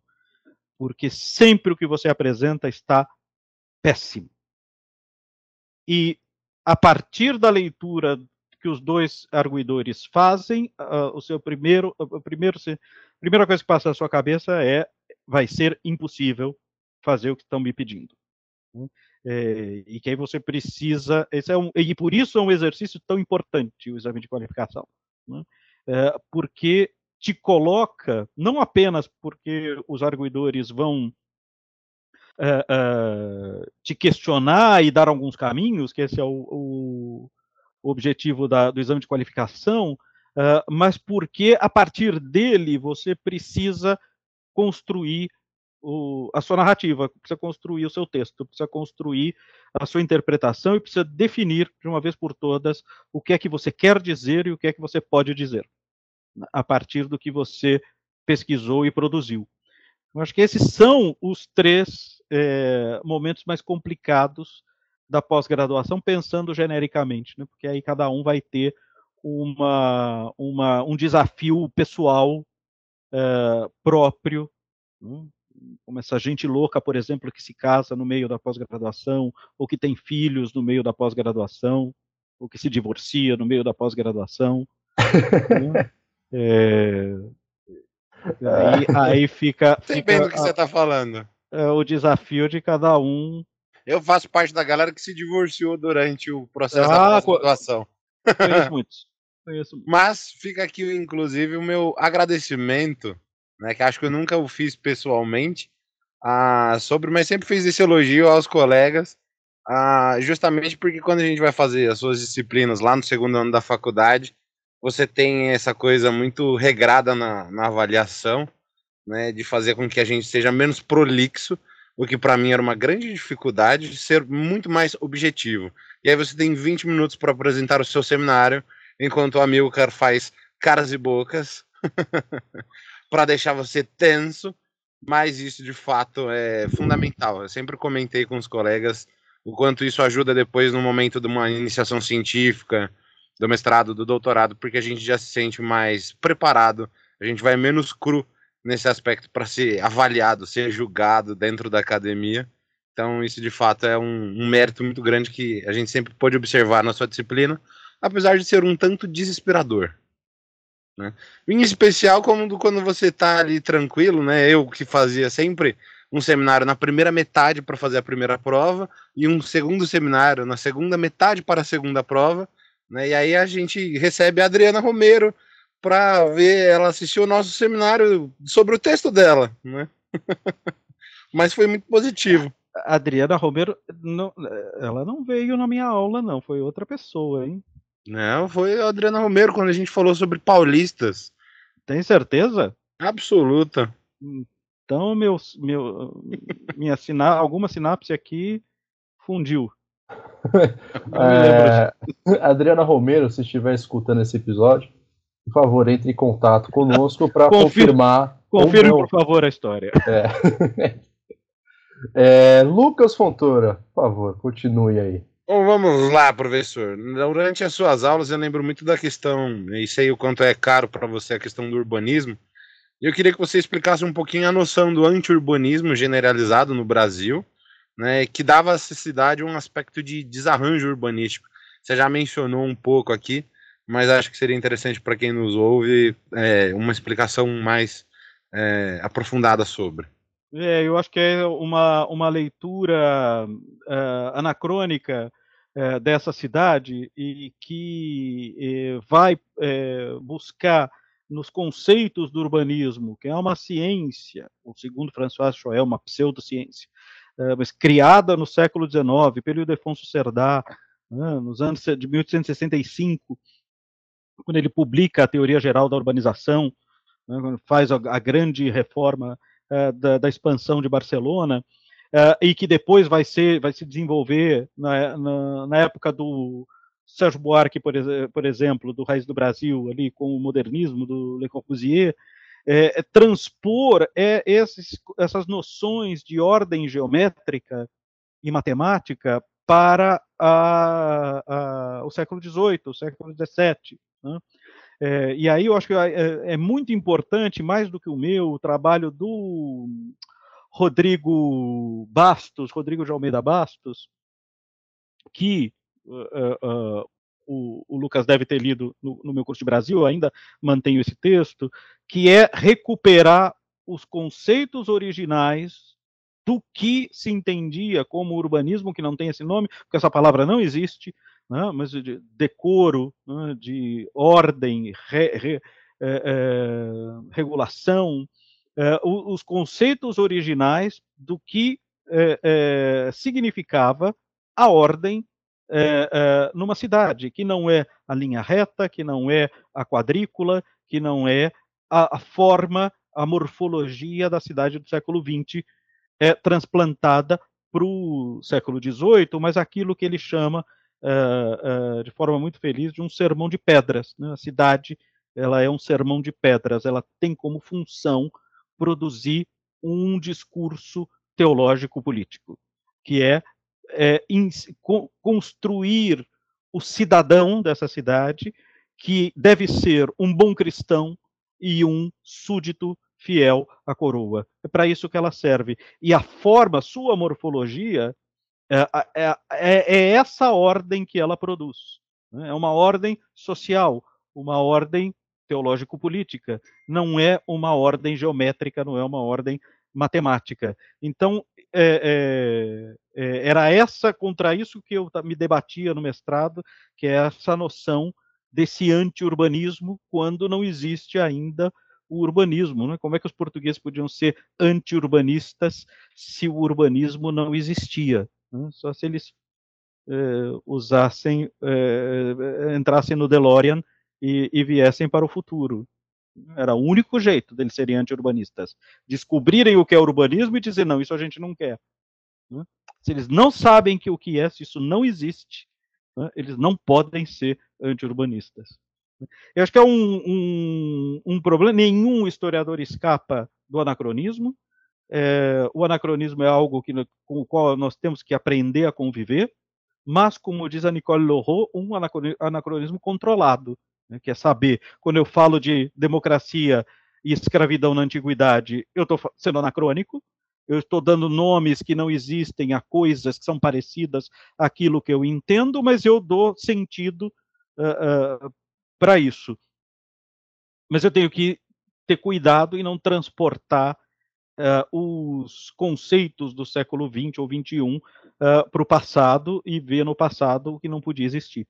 porque sempre o que você apresenta está péssimo. E a partir da leitura que os dois arguidores fazem, uh, o seu primeiro, o primeiro, a primeira coisa que passa na sua cabeça é vai ser impossível fazer o que estão me pedindo. Né? É, e que aí você precisa, esse é um, e por isso é um exercício tão importante o exame de qualificação, né? é, porque te coloca, não apenas porque os arguidores vão é, é te questionar e dar alguns caminhos, que esse é o, o objetivo da, do exame de qualificação, uh, mas porque a partir dele você precisa construir o, a sua narrativa, precisa construir o seu texto, precisa construir a sua interpretação e precisa definir de uma vez por todas o que é que você quer dizer e o que é que você pode dizer a partir do que você pesquisou e produziu. Eu acho que esses são os três é, momentos mais complicados da pós-graduação pensando genericamente, né? porque aí cada um vai ter uma, uma, um desafio pessoal uh, próprio, né? Como essa gente louca, por exemplo, que se casa no meio da pós-graduação, ou que tem filhos no meio da pós-graduação, ou que se divorcia no meio da pós-graduação. né? é... aí, aí fica. Sei bem do que a, você está falando. É, o desafio de cada um eu faço parte da galera que se divorciou durante o processo ah, da graduação. Conheço muitos. Conheço muitos. Mas fica aqui, inclusive, o meu agradecimento, né? Que acho que eu nunca o fiz pessoalmente, ah, sobre, mas sempre fiz esse elogio aos colegas, ah, justamente porque quando a gente vai fazer as suas disciplinas lá no segundo ano da faculdade, você tem essa coisa muito regrada na, na avaliação, né, de fazer com que a gente seja menos prolixo, o que para mim era uma grande dificuldade de ser muito mais objetivo. E aí você tem 20 minutos para apresentar o seu seminário, enquanto o Amilcar faz caras e bocas para deixar você tenso, mas isso de fato é fundamental. Eu sempre comentei com os colegas o quanto isso ajuda depois no momento de uma iniciação científica, do mestrado, do doutorado, porque a gente já se sente mais preparado, a gente vai menos cru nesse aspecto para ser avaliado, ser julgado dentro da academia. Então, isso de fato é um, um, mérito muito grande que a gente sempre pode observar na sua disciplina, apesar de ser um tanto desesperador. Né? Em especial quando, quando você está ali tranquilo, né? Eu que fazia sempre um seminário na primeira metade para fazer a primeira prova e um segundo seminário na segunda metade para a segunda prova, né? E aí a gente recebe a Adriana Romero para ver, ela assistiu o nosso seminário sobre o texto dela, né? Mas foi muito positivo. A Adriana Romero, não, ela não veio na minha aula, não, foi outra pessoa, hein? Não, foi a Adriana Romero quando a gente falou sobre paulistas. Tem certeza? Absoluta. Então, meu, meu, minha sina alguma sinapse aqui fundiu. é, Adriana Romero, se estiver escutando esse episódio, por favor, entre em contato conosco para confirmar. Confirme, por favor, a história. É. é, Lucas Fontoura, por favor, continue aí. Bom, vamos lá, professor. Durante as suas aulas, eu lembro muito da questão, e sei o quanto é caro para você a questão do urbanismo. Eu queria que você explicasse um pouquinho a noção do anti-urbanismo generalizado no Brasil, né, que dava à cidade um aspecto de desarranjo urbanístico. Você já mencionou um pouco aqui, mas acho que seria interessante para quem nos ouve é, uma explicação mais é, aprofundada sobre. É, eu acho que é uma, uma leitura uh, anacrônica uh, dessa cidade e que uh, vai buscar nos conceitos do urbanismo, que é uma ciência, segundo François Choel, uma pseudociência, mas criada no século XIX, pelo Ildefonso Cerdá, né, nos anos de 1865, quando ele publica a teoria geral da urbanização, né, quando faz a, a grande reforma uh, da, da, expansão de Barcelona, uh, e que depois vai, ser, vai se desenvolver na, na, na época do Sérgio Buarque, por, por, exemplo, do Raiz do Brasil, ali com o modernismo do Le Corbusier, é transpor é, esses, essas noções de ordem geométrica e matemática para a, a, o século XVIII, o século XVII. Né? É, e aí eu acho que é, é, muito importante, mais do que o meu, o trabalho do Rodrigo Bastos, Rodrigo de Almeida Bastos, que uh, uh, o, o, Lucas deve ter lido no, no, meu curso de Brasil, ainda mantenho esse texto, que é recuperar os conceitos originais do que se entendia como urbanismo, que não tem esse nome, porque essa palavra não existe, né, mas de decoro, né, de ordem, re, re, é, é, regulação, é, os conceitos originais do que significava a ordem numa cidade, que não é a linha reta, que não é a quadrícula, que não é a, a forma, a morfologia da cidade do século XX é transplantada para o século XVIII, mas aquilo que ele chama uh, uh, de forma muito feliz, de um sermão de pedras. Né? A cidade ela é um sermão de pedras, ela tem como função produzir um discurso teológico político, que é, é in, co, construir o cidadão dessa cidade, que deve ser um bom cristão e um súdito fiel à coroa. É para isso que ela serve. E a forma, sua morfologia, é, é, é, é essa ordem que ela produz. Né? É uma ordem social, uma ordem teológico-política, não é uma ordem geométrica, não é uma ordem matemática. Então, é, é, é, era essa contra isso que eu me debatia no mestrado, que é essa noção desse anti-urbanismo, quando não existe ainda o urbanismo. Né? Como é que os portugueses podiam ser anti-urbanistas se o urbanismo não existia? Né? Só se eles eh, usassem, eh, entrassem no DeLorean e, e, viessem para o futuro. Era o único jeito deles serem anti-urbanistas. Descobrirem o que é urbanismo e dizer, não, isso a gente não quer. Né? Se eles não sabem que o que é, se isso não existe, né, eles não podem ser anti-urbanistas. Eu acho que é um, um, um, problema. Nenhum historiador escapa do anacronismo. É, o anacronismo é algo que, com o qual nós temos que aprender a conviver mas, como diz a Nicole Leroux, um anacronismo controlado, né, que é saber, quando eu falo de democracia e escravidão na antiguidade, eu estou sendo anacrônico, eu estou dando nomes que não existem a coisas que são parecidas àquilo que eu entendo, mas eu dou sentido uh, uh, para isso. Mas eu tenho que ter cuidado e não transportar uh, os conceitos do século XX ou XXI uh, para o passado e ver no passado o que não podia existir.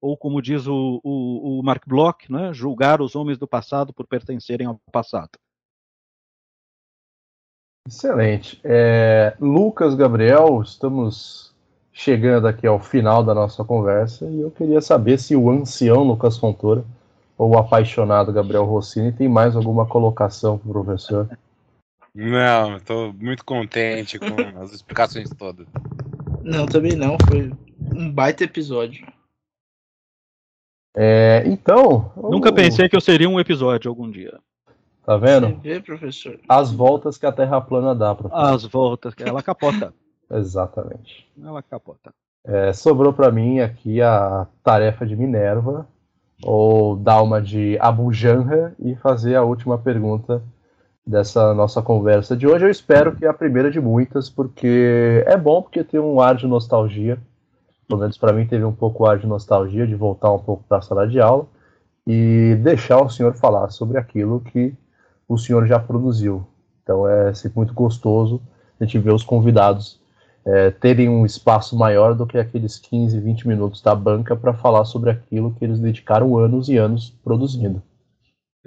Ou, como diz o, o, o Mark Bloch, né, julgar os homens do passado por pertencerem ao passado. Excelente. É, Lucas, Gabriel, estamos chegando aqui ao final da nossa conversa e eu queria saber se o ancião Lucas Fontoura ou o apaixonado Gabriel Rossini tem mais alguma colocação para o professor. Não, estou muito contente com as explicações todas. Não, também não. Foi um baita episódio. É, então. Nunca pensei que eu seria um episódio algum dia. Tá vendo? Você vê, professor? As voltas que a Terra plana dá, professor. As voltas, que ela capota. Exatamente. Ela capota. É, sobrou para mim aqui a tarefa de Minerva, ou dar uma de Abu Janra e fazer a última pergunta dessa nossa conversa de hoje. Eu espero que a primeira de muitas, porque é bom porque tem um ar de nostalgia. Pelo menos para mim teve um pouco ar de nostalgia de voltar um pouco para a sala de aula e deixar o senhor falar sobre aquilo que o senhor já produziu. Então é sempre muito gostoso a gente ver os convidados é, terem um espaço maior do que aqueles 15, 20 minutos da banca para falar sobre aquilo que eles dedicaram anos e anos produzindo.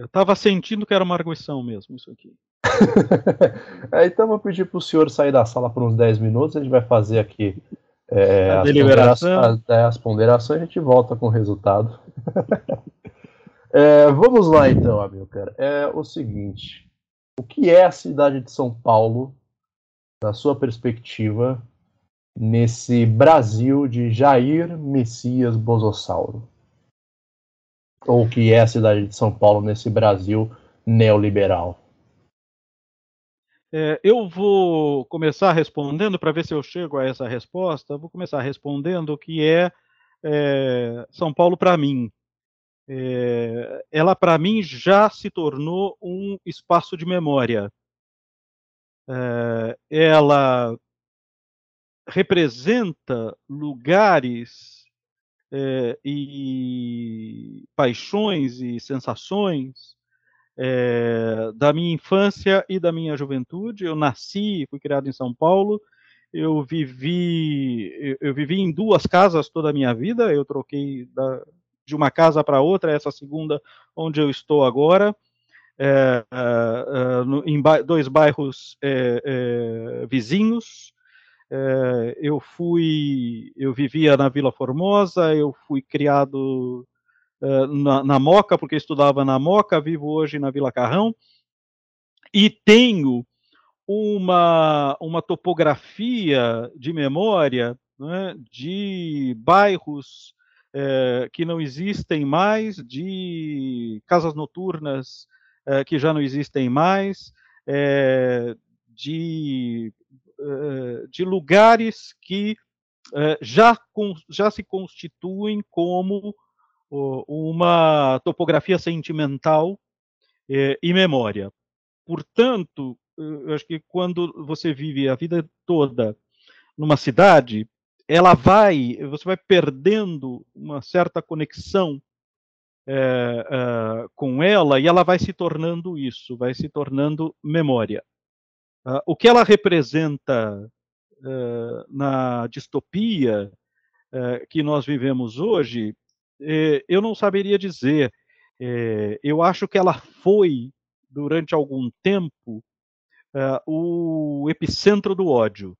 Eu estava sentindo que era uma arguição mesmo, isso aqui. é, então vou pedir para o senhor sair da sala por uns 10 minutos, a gente vai fazer aqui é, a as, deliberação. As, é, as ponderações e a gente volta com o resultado. é, vamos lá então, Amilcar. É o seguinte: o que é a cidade de São Paulo, na sua perspectiva, nesse Brasil de Jair Messias Bosossauro? Ou que é a cidade de São Paulo nesse Brasil neoliberal? É, eu vou começar respondendo para ver se eu chego a essa resposta. Vou começar respondendo o que é, é São Paulo para mim. É, ela para mim já se tornou um espaço de memória. É, ela representa lugares é, e paixões e sensações é, da minha infância e da minha juventude. Eu nasci, fui criado em São Paulo. Eu vivi, eu, eu vivi em duas casas toda a minha vida. Eu troquei da, de uma casa para outra, essa segunda onde eu estou agora. É, no, em ba dois bairros vizinhos, é, eu fui, eu vivia na Vila Formosa, eu fui criado é, na, na, Moca, porque estudava na Moca, vivo hoje na Vila Carrão, e tenho uma, uma topografia de memória né, de bairros é, que não existem mais, de casas noturnas que já não existem mais, de de lugares que eh, já, já se constituem como uma topografia sentimental eh, e memória. Portanto, eu acho que quando você vive a vida toda numa cidade, ela vai, você vai perdendo uma certa conexão é, é, com ela e ela vai se tornando isso, vai se tornando memória. Uh, o que ela representa uh, na distopia uh, que nós vivemos hoje, eh, eu não saberia dizer. É, eu acho que ela foi, durante algum tempo, o epicentro do ódio.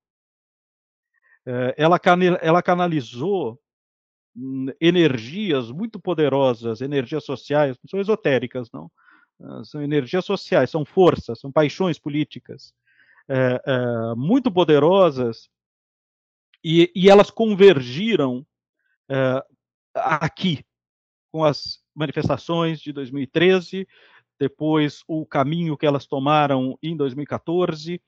Uh, ela, ela canalizou hum, energias muito poderosas, energias sociais, não são esotéricas, não. São energias sociais, são forças, são paixões políticas muito poderosas e, e, elas convergiram aqui com as manifestações de 2013, depois o caminho que elas tomaram em 2014, uh,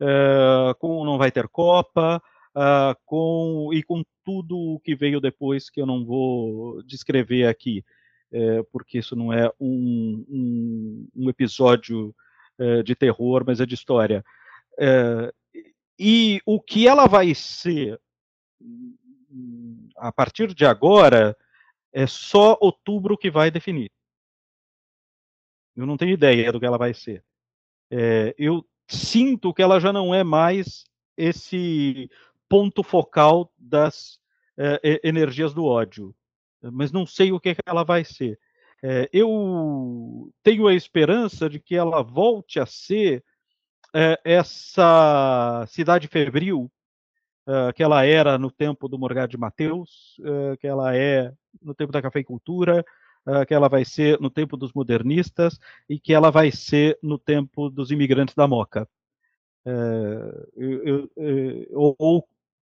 eh, com não vai ter Copa, uh, com e com tudo o que veio depois que eu não vou descrever aqui, uh, porque isso não é um, um, um episódio de terror, mas é de história. E o que ela vai ser a partir de agora é só outubro que vai definir. Eu não tenho ideia do que ela vai ser. É, eu sinto que ela já não é mais esse ponto focal das é, energias do ódio, mas não sei o que, que ela vai ser. É, eu tenho a esperança de que ela volte a ser é, essa cidade febril uh, que ela era no tempo do Morgado de Mateus, uh, que ela é no tempo da cafeicultura, uh, que ela vai ser no tempo dos modernistas e que ela vai ser no tempo dos imigrantes da Moca. Uh, eu, eu, ou,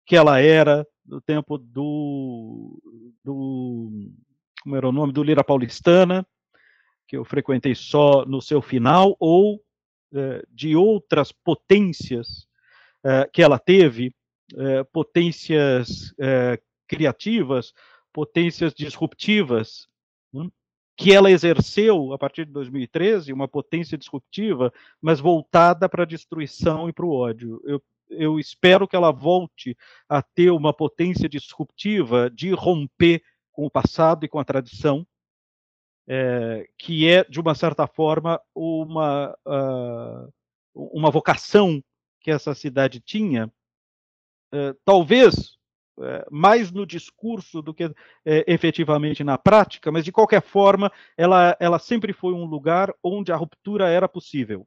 que ela era no tempo do, do como era o nome do Lira Paulistana, que eu frequentei só no seu final, ou de outras potências que ela teve, potências criativas, potências disruptivas, né, que ela exerceu a partir de 2013, uma potência disruptiva, mas voltada para a destruição e para o ódio. Eu, eu espero que ela volte a ter uma potência disruptiva de romper com o passado e com a tradição, é, que é, de uma certa forma, uma, uh, uma vocação que essa cidade tinha, uh, talvez é, mais no discurso do que efetivamente na prática, mas de qualquer forma, ela, ela sempre foi um lugar onde a ruptura era possível.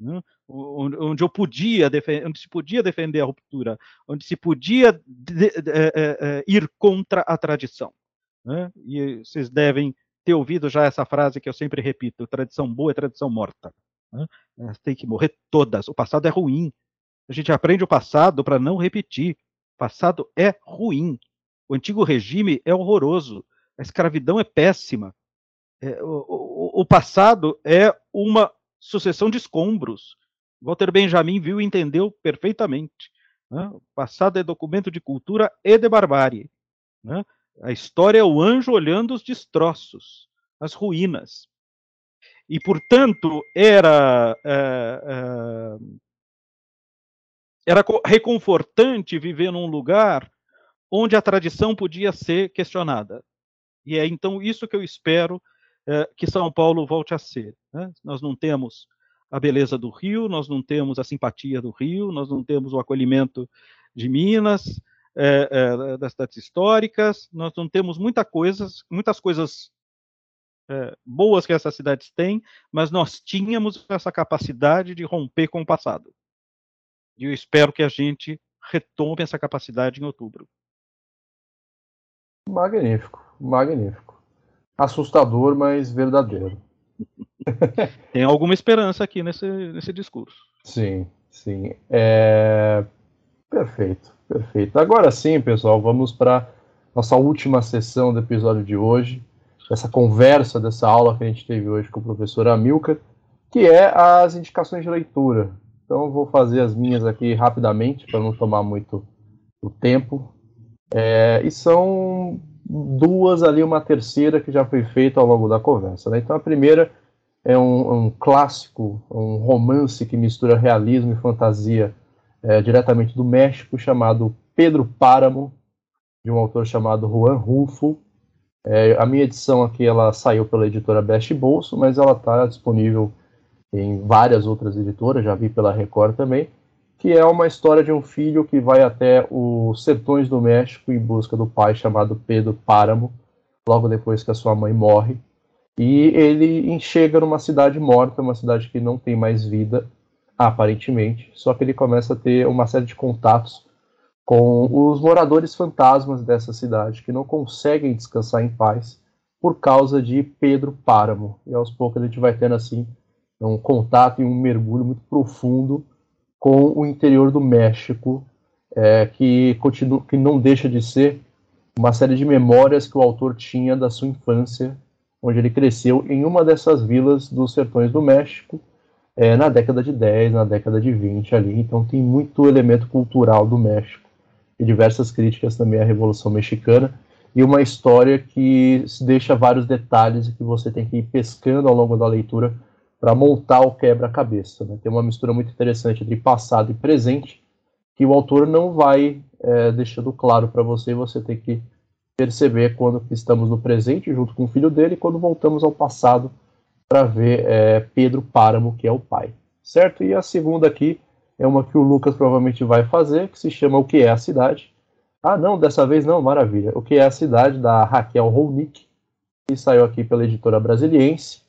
Né? Onde, eu podia onde se podia defender a ruptura, onde se podia de, de, de, ir contra a tradição. Né? E vocês devem ter ouvido já essa frase que eu sempre repito: tradição boa é tradição morta. Né? Tem que morrer todas. O passado é ruim. A gente aprende o passado para não repetir passado é ruim. O antigo regime é horroroso. A escravidão é péssima. É, o, o, o, passado é uma sucessão de escombros. Walter Benjamin viu e entendeu perfeitamente. Né? O passado é documento de cultura e de barbárie. Né? A história é o anjo olhando os destroços, as ruínas. E, portanto, era é, é, era reconfortante viver num lugar onde a tradição podia ser questionada. E é então isso que eu espero é, que São Paulo volte a ser. Né? Nós não temos a beleza do Rio, nós não temos a simpatia do Rio, nós não temos o acolhimento de Minas, é, é, das cidades históricas, nós não temos muita coisas, muitas coisas é, boas que essas cidades têm, mas nós tínhamos essa capacidade de romper com o passado. E eu espero que a gente retome essa capacidade em outubro. Magnífico, magnífico. Assustador, mas verdadeiro. Tem alguma esperança aqui nesse, nesse discurso. Sim, sim. É... Perfeito, perfeito. Agora sim, pessoal, vamos para nossa última sessão do episódio de hoje, essa conversa, dessa aula que a gente teve hoje com o professor Amilcar, que é as indicações de leitura. Então vou fazer as minhas aqui rapidamente, para não tomar muito o tempo. É, e são duas ali, uma terceira que já foi feita ao longo da conversa. Né? Então a primeira é um, um, clássico, um romance que mistura realismo e fantasia é, diretamente do México, chamado Pedro Páramo, de um autor chamado Juan Rufo. É, a minha edição aqui ela saiu pela editora Best Bolso, mas ela está disponível em várias outras editoras, já vi pela Record também, que é uma história de um filho que vai até os sertões do México em busca do pai chamado Pedro Páramo, logo depois que a sua mãe morre. E ele chega numa cidade morta, uma cidade que não tem mais vida, aparentemente. Só que ele começa a ter uma série de contatos com os moradores fantasmas dessa cidade, que não conseguem descansar em paz por causa de Pedro Páramo. E aos poucos a gente vai tendo assim um contato e um mergulho muito profundo com o interior do México, é, que, continua, que não deixa de ser uma série de memórias que o autor tinha da sua infância, onde ele cresceu em uma dessas vilas dos sertões do México, é, na década de 10, na década de 20 ali. Então tem muito elemento cultural do México e diversas críticas também à Revolução Mexicana e uma história que deixa vários detalhes que você tem que ir pescando ao longo da leitura para montar o quebra-cabeça. Né? Tem uma mistura muito interessante entre passado e presente que o autor não vai é, deixando claro para você e você tem que perceber quando estamos no presente junto com o filho dele e quando voltamos ao passado para ver é, Pedro Páramo, que é o pai. Certo? E a segunda aqui é uma que o Lucas provavelmente vai fazer, que se chama O que é a cidade. Ah, não, dessa vez não, maravilha. O que é a cidade, da Raquel Rolnick, que saiu aqui pela editora Brasiliense.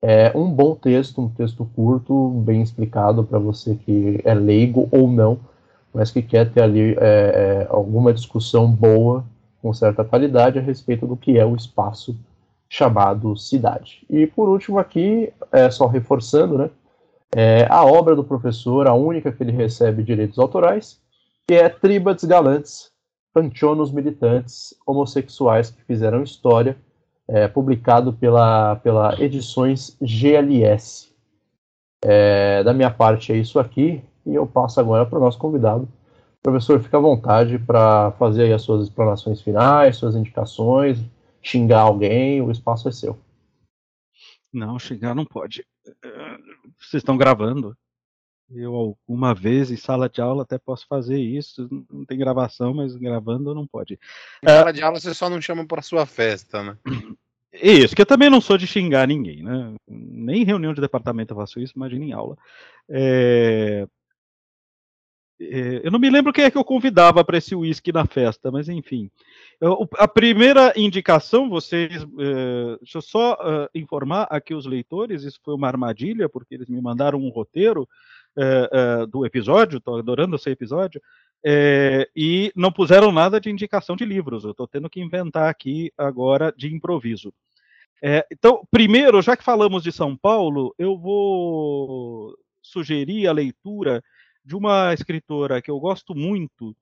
É um bom texto, um texto curto, bem explicado para você que é leigo ou não, mas que quer ter ali é, é, alguma discussão boa, com certa qualidade, a respeito do que é o espaço chamado cidade. E por último aqui, é, só reforçando, né, é a obra do professor, a única que ele recebe direitos autorais, que é Tribades Galantes, Panchonos Militantes Homossexuais que Fizeram História, é, publicado pela, pela Edições GLS. É, da minha parte é isso aqui, e eu passo agora para o nosso convidado. Professor, fica à vontade para fazer as suas explanações finais, suas indicações, xingar alguém, o espaço é seu. Não, xingar não pode. Vocês estão gravando. Eu, alguma vez, em sala de aula, até posso fazer isso. Não tem gravação, mas gravando não pode. Em sala de aula, você só não chama para sua festa, né? Isso, que eu também não sou de xingar ninguém, né? Nem em reunião de departamento eu faço isso, imagina em aula. É... É, eu não me lembro quem é que eu convidava para esse uísque na festa, mas enfim. Eu, a primeira indicação, vocês. Uh, deixa eu só uh, informar aqui os leitores, isso foi uma armadilha, porque eles me mandaram um roteiro do episódio, estou adorando esse episódio, e não puseram nada de indicação de livros. Eu estou tendo que inventar aqui agora de improviso. então, primeiro, já que falamos de São Paulo, eu vou sugerir a leitura de uma escritora que eu gosto muito,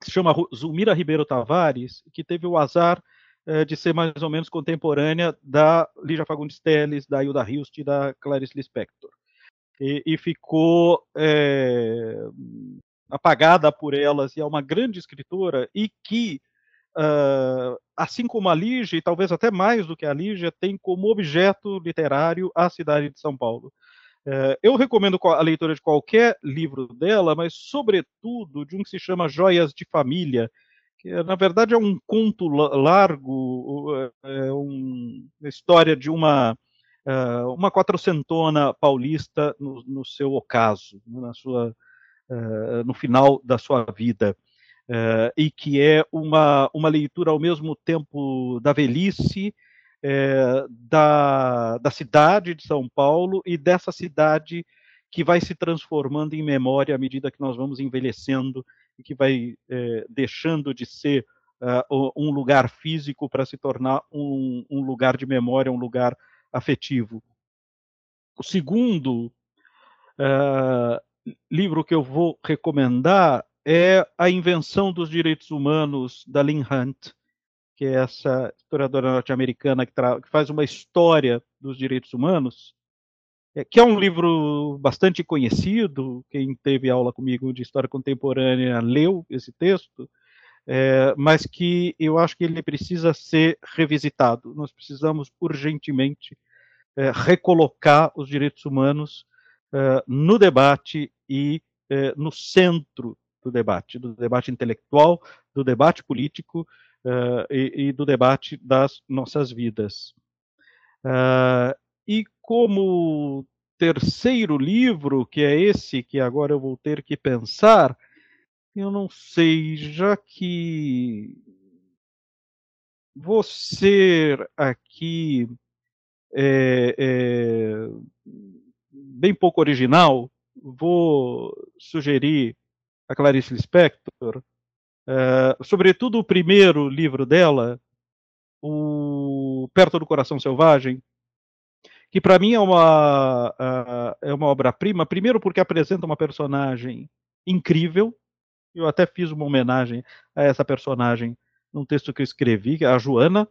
que se chama Zulmira Ribeiro Tavares, que teve o azar eh, de ser mais ou menos contemporânea da Lígia Fagundes Telles, da Hilda Hilst e da Clarice Lispector. E, e ficou é, apagada por elas, e é uma grande escritora, e que, uh, assim como a Lígia, e talvez até mais do que a Lígia, tem como objeto literário a cidade de São Paulo. É, eu recomendo a leitura de qualquer livro dela, mas, sobretudo, de um que se chama Joias de Família, que na verdade é um conto largo, é um, uma história de uma, é, uma quatrocentona paulista no, no seu ocaso, na sua, é, no final da sua vida. e que é uma, uma leitura ao mesmo tempo da velhice é, da, da cidade de São Paulo e dessa cidade que vai se transformando em memória à medida que nós vamos envelhecendo e que vai é, deixando de ser uh, um lugar físico para se tornar um, um, lugar de memória, um lugar afetivo. O segundo uh, livro que eu vou recomendar é A Invenção dos Direitos Humanos, da Lynn Hunt, que é essa historiadora norte-americana que, que, faz uma história dos direitos humanos, é, que é um livro bastante conhecido. Quem teve aula comigo de história contemporânea leu esse texto, é, mas que eu acho que ele precisa ser revisitado. Nós precisamos urgentemente é, recolocar os direitos humanos é, no debate e é, no centro do debate, do debate intelectual, do debate político uh, e, e, do debate das nossas vidas. Uh, e como terceiro livro, que é esse que agora eu vou ter que pensar, eu não sei, já que vou ser aqui é, é, bem pouco original, vou sugerir a Clarice Lispector, é, sobretudo o primeiro livro dela, o Perto do Coração Selvagem, que para mim é uma, uh, é uma obra-prima, primeiro porque apresenta uma personagem incrível, eu até fiz uma homenagem a essa personagem num texto que eu escrevi, é a Joana,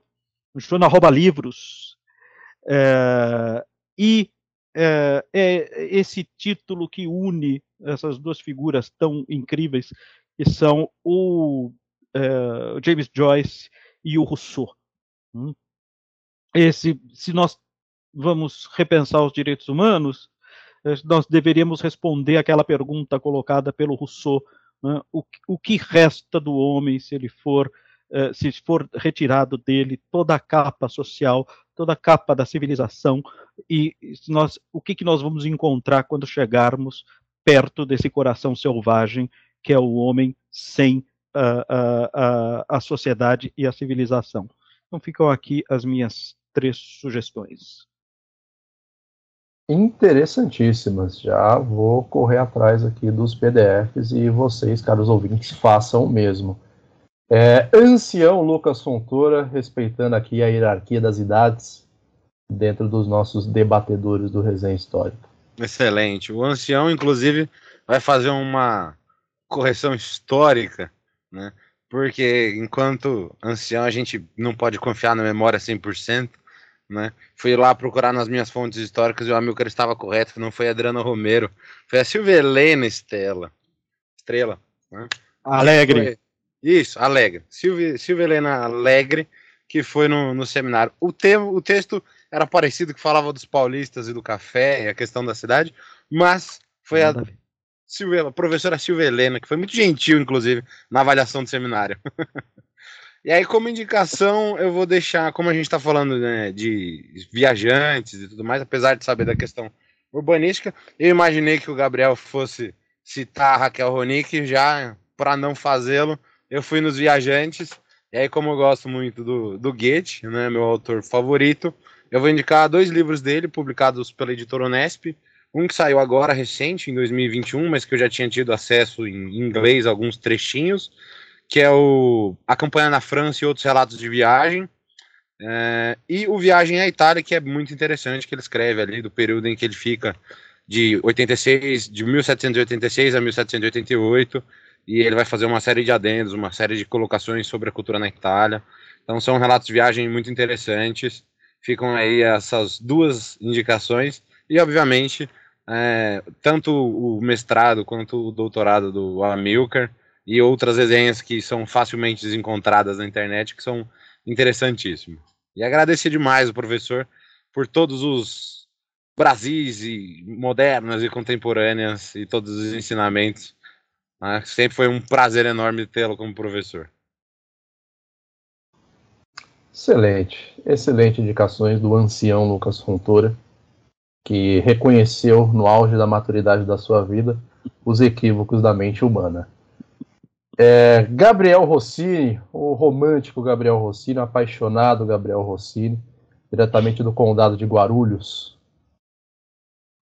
Joana rouba livros, é, e é, esse título que une essas duas figuras tão incríveis, que são o é, James Joyce e o Rousseau. Hum? Esse, se nós vamos repensar os direitos humanos, eh, nós deveríamos responder aquela pergunta colocada pelo Rousseau: né? o, o, que resta do homem se ele for eh, se for retirado dele toda a capa social, toda a capa da civilização e nós, o que, que nós vamos encontrar quando chegarmos perto desse coração selvagem que é o homem sem a, a, a sociedade e a civilização. Então ficam aqui as minhas três sugestões. Interessantíssimas. Já vou correr atrás aqui dos PDFs e vocês, caros ouvintes, façam o mesmo. É, ancião Lucas Fontoura, respeitando aqui a hierarquia das idades dentro dos nossos debatedores do Resenha Histórica. Excelente. O ancião, inclusive, vai fazer uma correção histórica, né? porque enquanto ancião a gente não pode confiar na memória 100%, né? Fui lá procurar nas minhas fontes históricas e o Amilcar estava correto, não foi a Adriana Romero, foi a Silvia Helena Estela, Estrela, né? Alegre. Isso, Alegre. Silvia, Silvia Helena Alegre, que foi no, no seminário. O, tema, o texto era parecido, que falava dos paulistas e do café e a questão da cidade, mas foi a Silvia, professora Silvia Helena, que foi muito gentil, inclusive, na avaliação do seminário. e aí, como indicação, eu vou deixar, como a gente está falando né, de viajantes e tudo mais, apesar de saber da questão urbanística, eu imaginei que o Gabriel fosse citar a Raquel Ronick, já para não fazê-lo, eu fui nos viajantes. E aí, como eu gosto muito do, do Goethe, né, meu autor favorito, eu vou indicar dois livros dele, publicados pela editora Unesp. Um que saiu agora, recente, em 2021, mas que eu já tinha tido acesso em inglês, alguns trechinhos, que é o A Campanha na França e Outros Relatos de Viagem. É, e o Viagem à Itália, que é muito interessante, que ele escreve ali do período em que ele fica de 86, de 1786 a 1788, e ele vai fazer uma série de adendos, uma série de colocações sobre a cultura na Itália. Então são relatos de viagem muito interessantes. Ficam aí essas duas indicações e obviamente é, tanto o mestrado quanto o doutorado do Amilcar e outras resenhas que são facilmente encontradas na internet, que são interessantíssimas. E agradecer demais o professor por todos os Brasis e modernas e contemporâneas e todos os ensinamentos. Né? Sempre foi um prazer enorme tê-lo como professor. Excelente, excelente indicações do ancião Lucas Fontoura que reconheceu no auge da maturidade da sua vida os equívocos da mente humana. É, Gabriel Rossini, o romântico Gabriel Rossini, o apaixonado Gabriel Rossini, diretamente do condado de Guarulhos.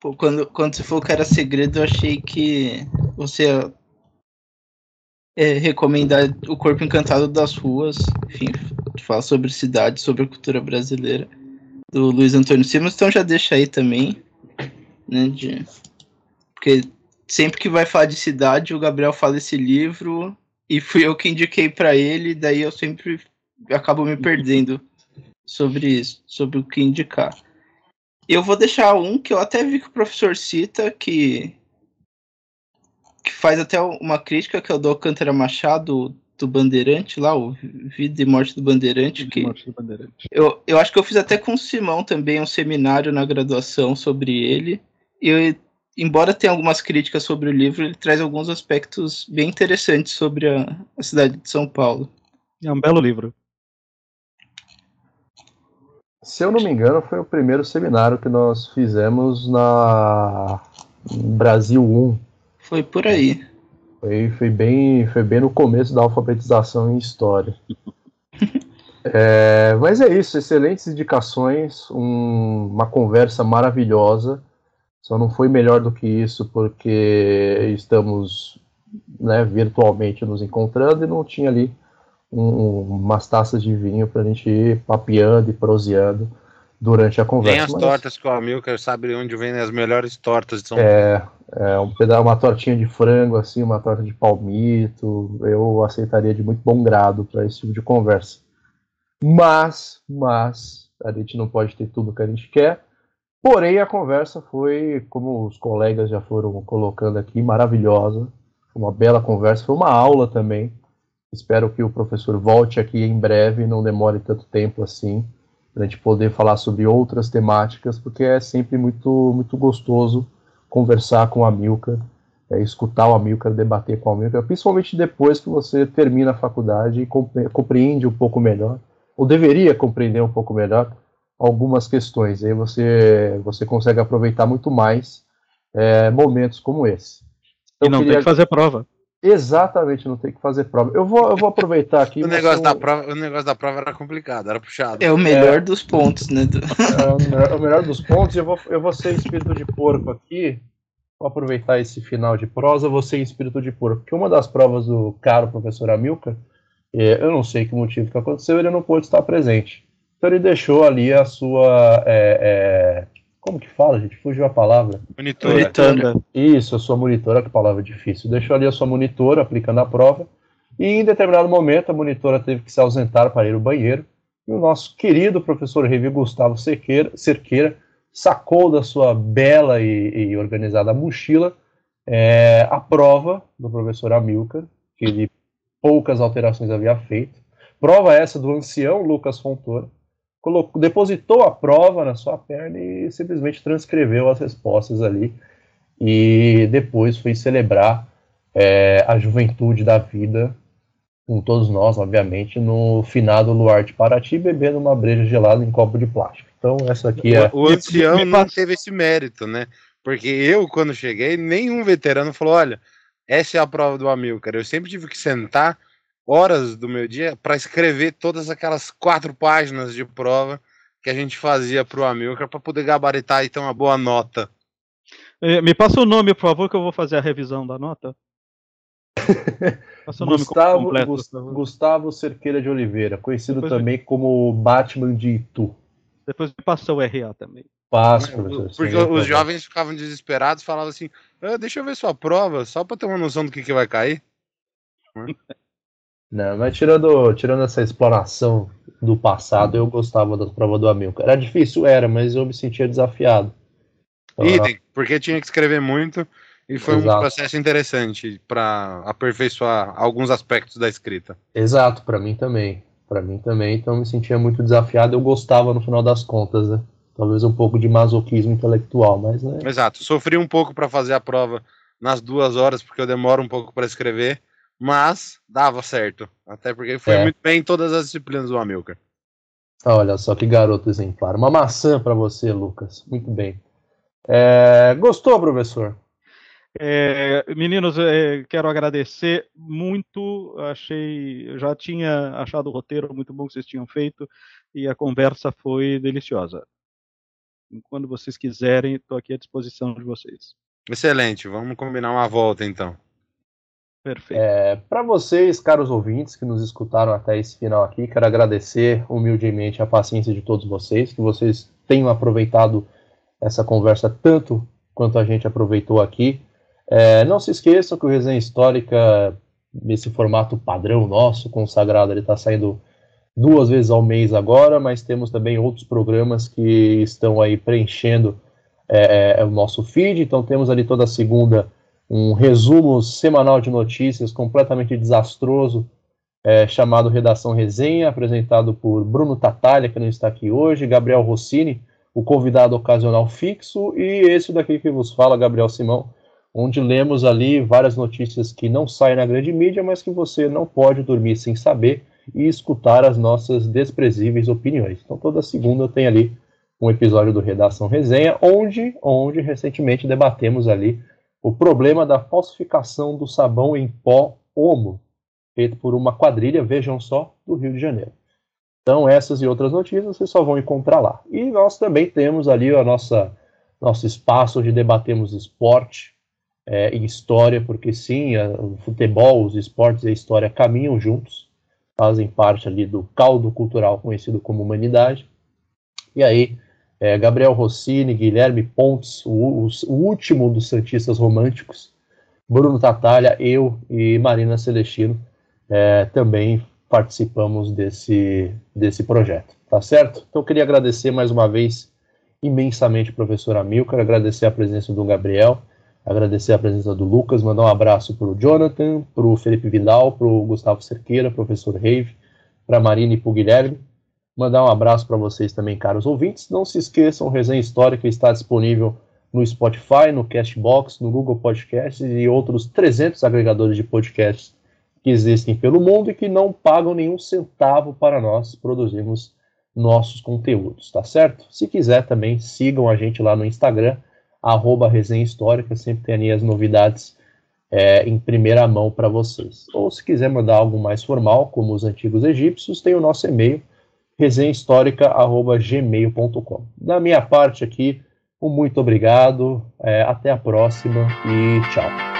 Pô, quando, quando você falou que era segredo, eu achei que você é, recomendar O Corpo Encantado das Ruas, enfim, falar sobre cidade, sobre a cultura brasileira do Luiz Antônio Simas, então já deixa aí também, né, de... porque sempre que vai falar de cidade, o Gabriel fala esse livro e fui eu que indiquei para ele, daí eu sempre acabo me perdendo sobre isso, sobre o que indicar. Eu vou deixar um que eu até vi que o professor cita, que, que faz até uma crítica, que é o do Alcântara Machado, do Bandeirante lá, o Vida e Morte do Bandeirante. Vida que Morte do Bandeirante. Eu, eu acho que eu fiz até com o Simão também um seminário na graduação sobre ele. E embora tenha algumas críticas sobre o livro, ele traz alguns aspectos bem interessantes sobre a, a cidade de São Paulo. É um belo livro. Se eu não me engano, foi o primeiro seminário que nós fizemos na Brasil 1. Foi por aí. Foi, foi, bem, foi bem no começo da alfabetização em história. É, mas é isso, excelentes indicações, um, uma conversa maravilhosa. Só não foi melhor do que isso porque estamos né, virtualmente nos encontrando e não tinha ali um, umas taças de vinho para a gente ir papeando e proseando durante a conversa. Tem as Mas, tortas que o Amilcar sabe onde vem as melhores tortas de São é, é, um pedaço, uma tortinha de frango, assim, uma torta de palmito, eu aceitaria de muito bom grado para esse tipo de conversa. Mas, mas, a gente não pode ter tudo que a gente quer. Porém, a conversa foi, como os colegas já foram colocando aqui, maravilhosa. Foi uma bela conversa, foi uma aula também. Espero que o professor volte aqui em breve, não demore tanto tempo assim, para a gente poder falar sobre outras temáticas, porque é sempre muito, muito gostoso conversar com o Amilcar, é, escutar o Amilcar, debater com o Amilcar, principalmente depois que você termina a faculdade e compreende um pouco melhor, ou deveria compreender um pouco melhor, algumas questões. Aí você, você consegue aproveitar muito mais é, momentos como esse. Então, e não queria... tem que fazer prova. Exatamente, não tem que fazer prova. Eu vou, eu vou aproveitar aqui. o, negócio da prova, o negócio da prova era complicado, era puxado. É o melhor é, dos pontos, né? É o melhor, o melhor, dos pontos. Eu vou, eu vou ser espírito de porco aqui. Vou aproveitar esse final de prosa, vou ser espírito de porco. Porque uma das provas do caro professor Amilcar, é, eu não sei que motivo que aconteceu, ele não pôde estar presente. Então ele deixou ali a sua. Como que fala, gente? Fugiu a palavra. Monitora. monitora. Isso, a sua monitora, que palavra difícil. Deixou ali a sua monitora aplicando a prova. E em determinado momento a monitora teve que se ausentar para ir ao banheiro. E o nosso querido professor Revi Gustavo Cerqueira, Cerqueira sacou da sua bela e, e organizada mochila é, a prova do professor Amilcar, que ele poucas alterações havia feito. Prova essa do ancião Lucas Fontoura colocou, depositou a prova na sua perna e simplesmente transcreveu as respostas ali. E depois foi celebrar é, a juventude da vida com todos nós, obviamente, no finado Luar de Paraty, bebendo uma breja gelada em copo de plástico. Então, essa aqui é. O, o ancião não teve esse mérito, né? Porque eu, quando cheguei, nenhum veterano falou: olha, essa é a prova do Amilcar. Eu sempre tive que sentar horas do meu dia para escrever todas aquelas quatro páginas de prova que a gente fazia para o Amilcar para poder gabaritar e ter uma boa nota. É, me passa o nome, por favor, que eu vou fazer a revisão da nota. Passa o nome Gustavo, completo. Gustavo, Gustavo Cerqueira de Oliveira, conhecido Depois também como Batman de Itu. Depois me passa o RA também. Passa, professor. Porque os jovens ficavam desesperados, falavam assim: ah, deixa eu ver sua prova, só para ter uma noção do que, que vai cair. Não, mas tirando, tirando essa exploração do passado, eu gostava das provas do Amilcar. Era difícil, era, mas eu me sentia desafiado. Então, Item, era... porque tinha que escrever muito e foi Exato. um processo interessante para aperfeiçoar alguns aspectos da escrita. Exato, para mim também. Para mim também, então eu me sentia muito desafiado. Eu gostava no final das contas, né? Talvez um pouco de masoquismo intelectual, mas né. Exato, sofri um pouco para fazer a prova nas duas horas, porque eu demoro um pouco para escrever mas dava certo. Até porque foi é. muito bem em todas as disciplinas do Amilcar. Olha só que garoto exemplar. Uma maçã para você, Lucas. Muito bem. É... Gostou, professor? É, meninos, é, quero agradecer muito. Achei, já tinha achado o roteiro muito bom que vocês tinham feito e a conversa foi deliciosa. Quando vocês quiserem, estou aqui à disposição de vocês. Excelente. Vamos combinar uma volta então. Perfeito. É, Para vocês, caros ouvintes que nos escutaram até esse final aqui, quero agradecer humildemente a paciência de todos vocês, que vocês tenham aproveitado essa conversa tanto quanto a gente aproveitou aqui. É, não se esqueçam que o Resenha Histórica, nesse formato padrão nosso, consagrado, ele está saindo duas vezes ao mês agora, mas temos também outros programas que estão aí preenchendo é, é o nosso feed. Então temos ali toda segunda um resumo semanal de notícias completamente desastroso, é, chamado Redação Resenha, apresentado por Bruno Tatalha, que não está aqui hoje, Gabriel Rossini, o convidado ocasional fixo, e esse daqui que vos fala, Gabriel Simão, onde lemos ali várias notícias que não saem na grande mídia, mas que você não pode dormir sem saber e escutar as nossas desprezíveis opiniões. Então, toda segunda tenho ali um episódio do Redação Resenha, onde, onde recentemente debatemos ali o problema da falsificação do sabão em pó Omo, feito por uma quadrilha, vejam só, do Rio de Janeiro. Então, essas e outras notícias vocês só vão encontrar lá. E nós também temos ali a nossa nosso espaço onde debatemos esporte é, e história, porque sim, a, o futebol, os esportes e a história caminham juntos, fazem parte ali do caldo cultural conhecido como humanidade. E aí, é, Gabriel Rossini, Guilherme Pontes, o, o, último dos Santistas Românticos, Bruno Tatalha, eu e Marina Celestino é, também participamos desse, desse projeto, tá certo? Então eu queria agradecer mais uma vez imensamente professor Amilcar, agradecer a presença do Gabriel, agradecer a presença do Lucas, mandar um abraço para o Jonathan, para o Felipe Vidal, para o Gustavo Cerqueira, professor Reive, para a Marina e para o Guilherme. Mandar um abraço para vocês também, caros ouvintes. Não se esqueçam, o Resenha Histórica está disponível no Spotify, no Castbox, no Google Podcasts e outros 300 agregadores de podcasts que existem pelo mundo e que não pagam nenhum centavo para nós produzirmos nossos conteúdos, tá certo? Se quiser também, sigam a gente lá no Instagram, arroba Resenha Histórica, sempre tem ali as novidades é, em primeira mão para vocês. Ou se quiser mandar algo mais formal, como os antigos egípcios, tem o nosso e-mail, resenhahistórica.gmail.com. Da minha parte aqui, um muito obrigado, é, até a próxima e tchau.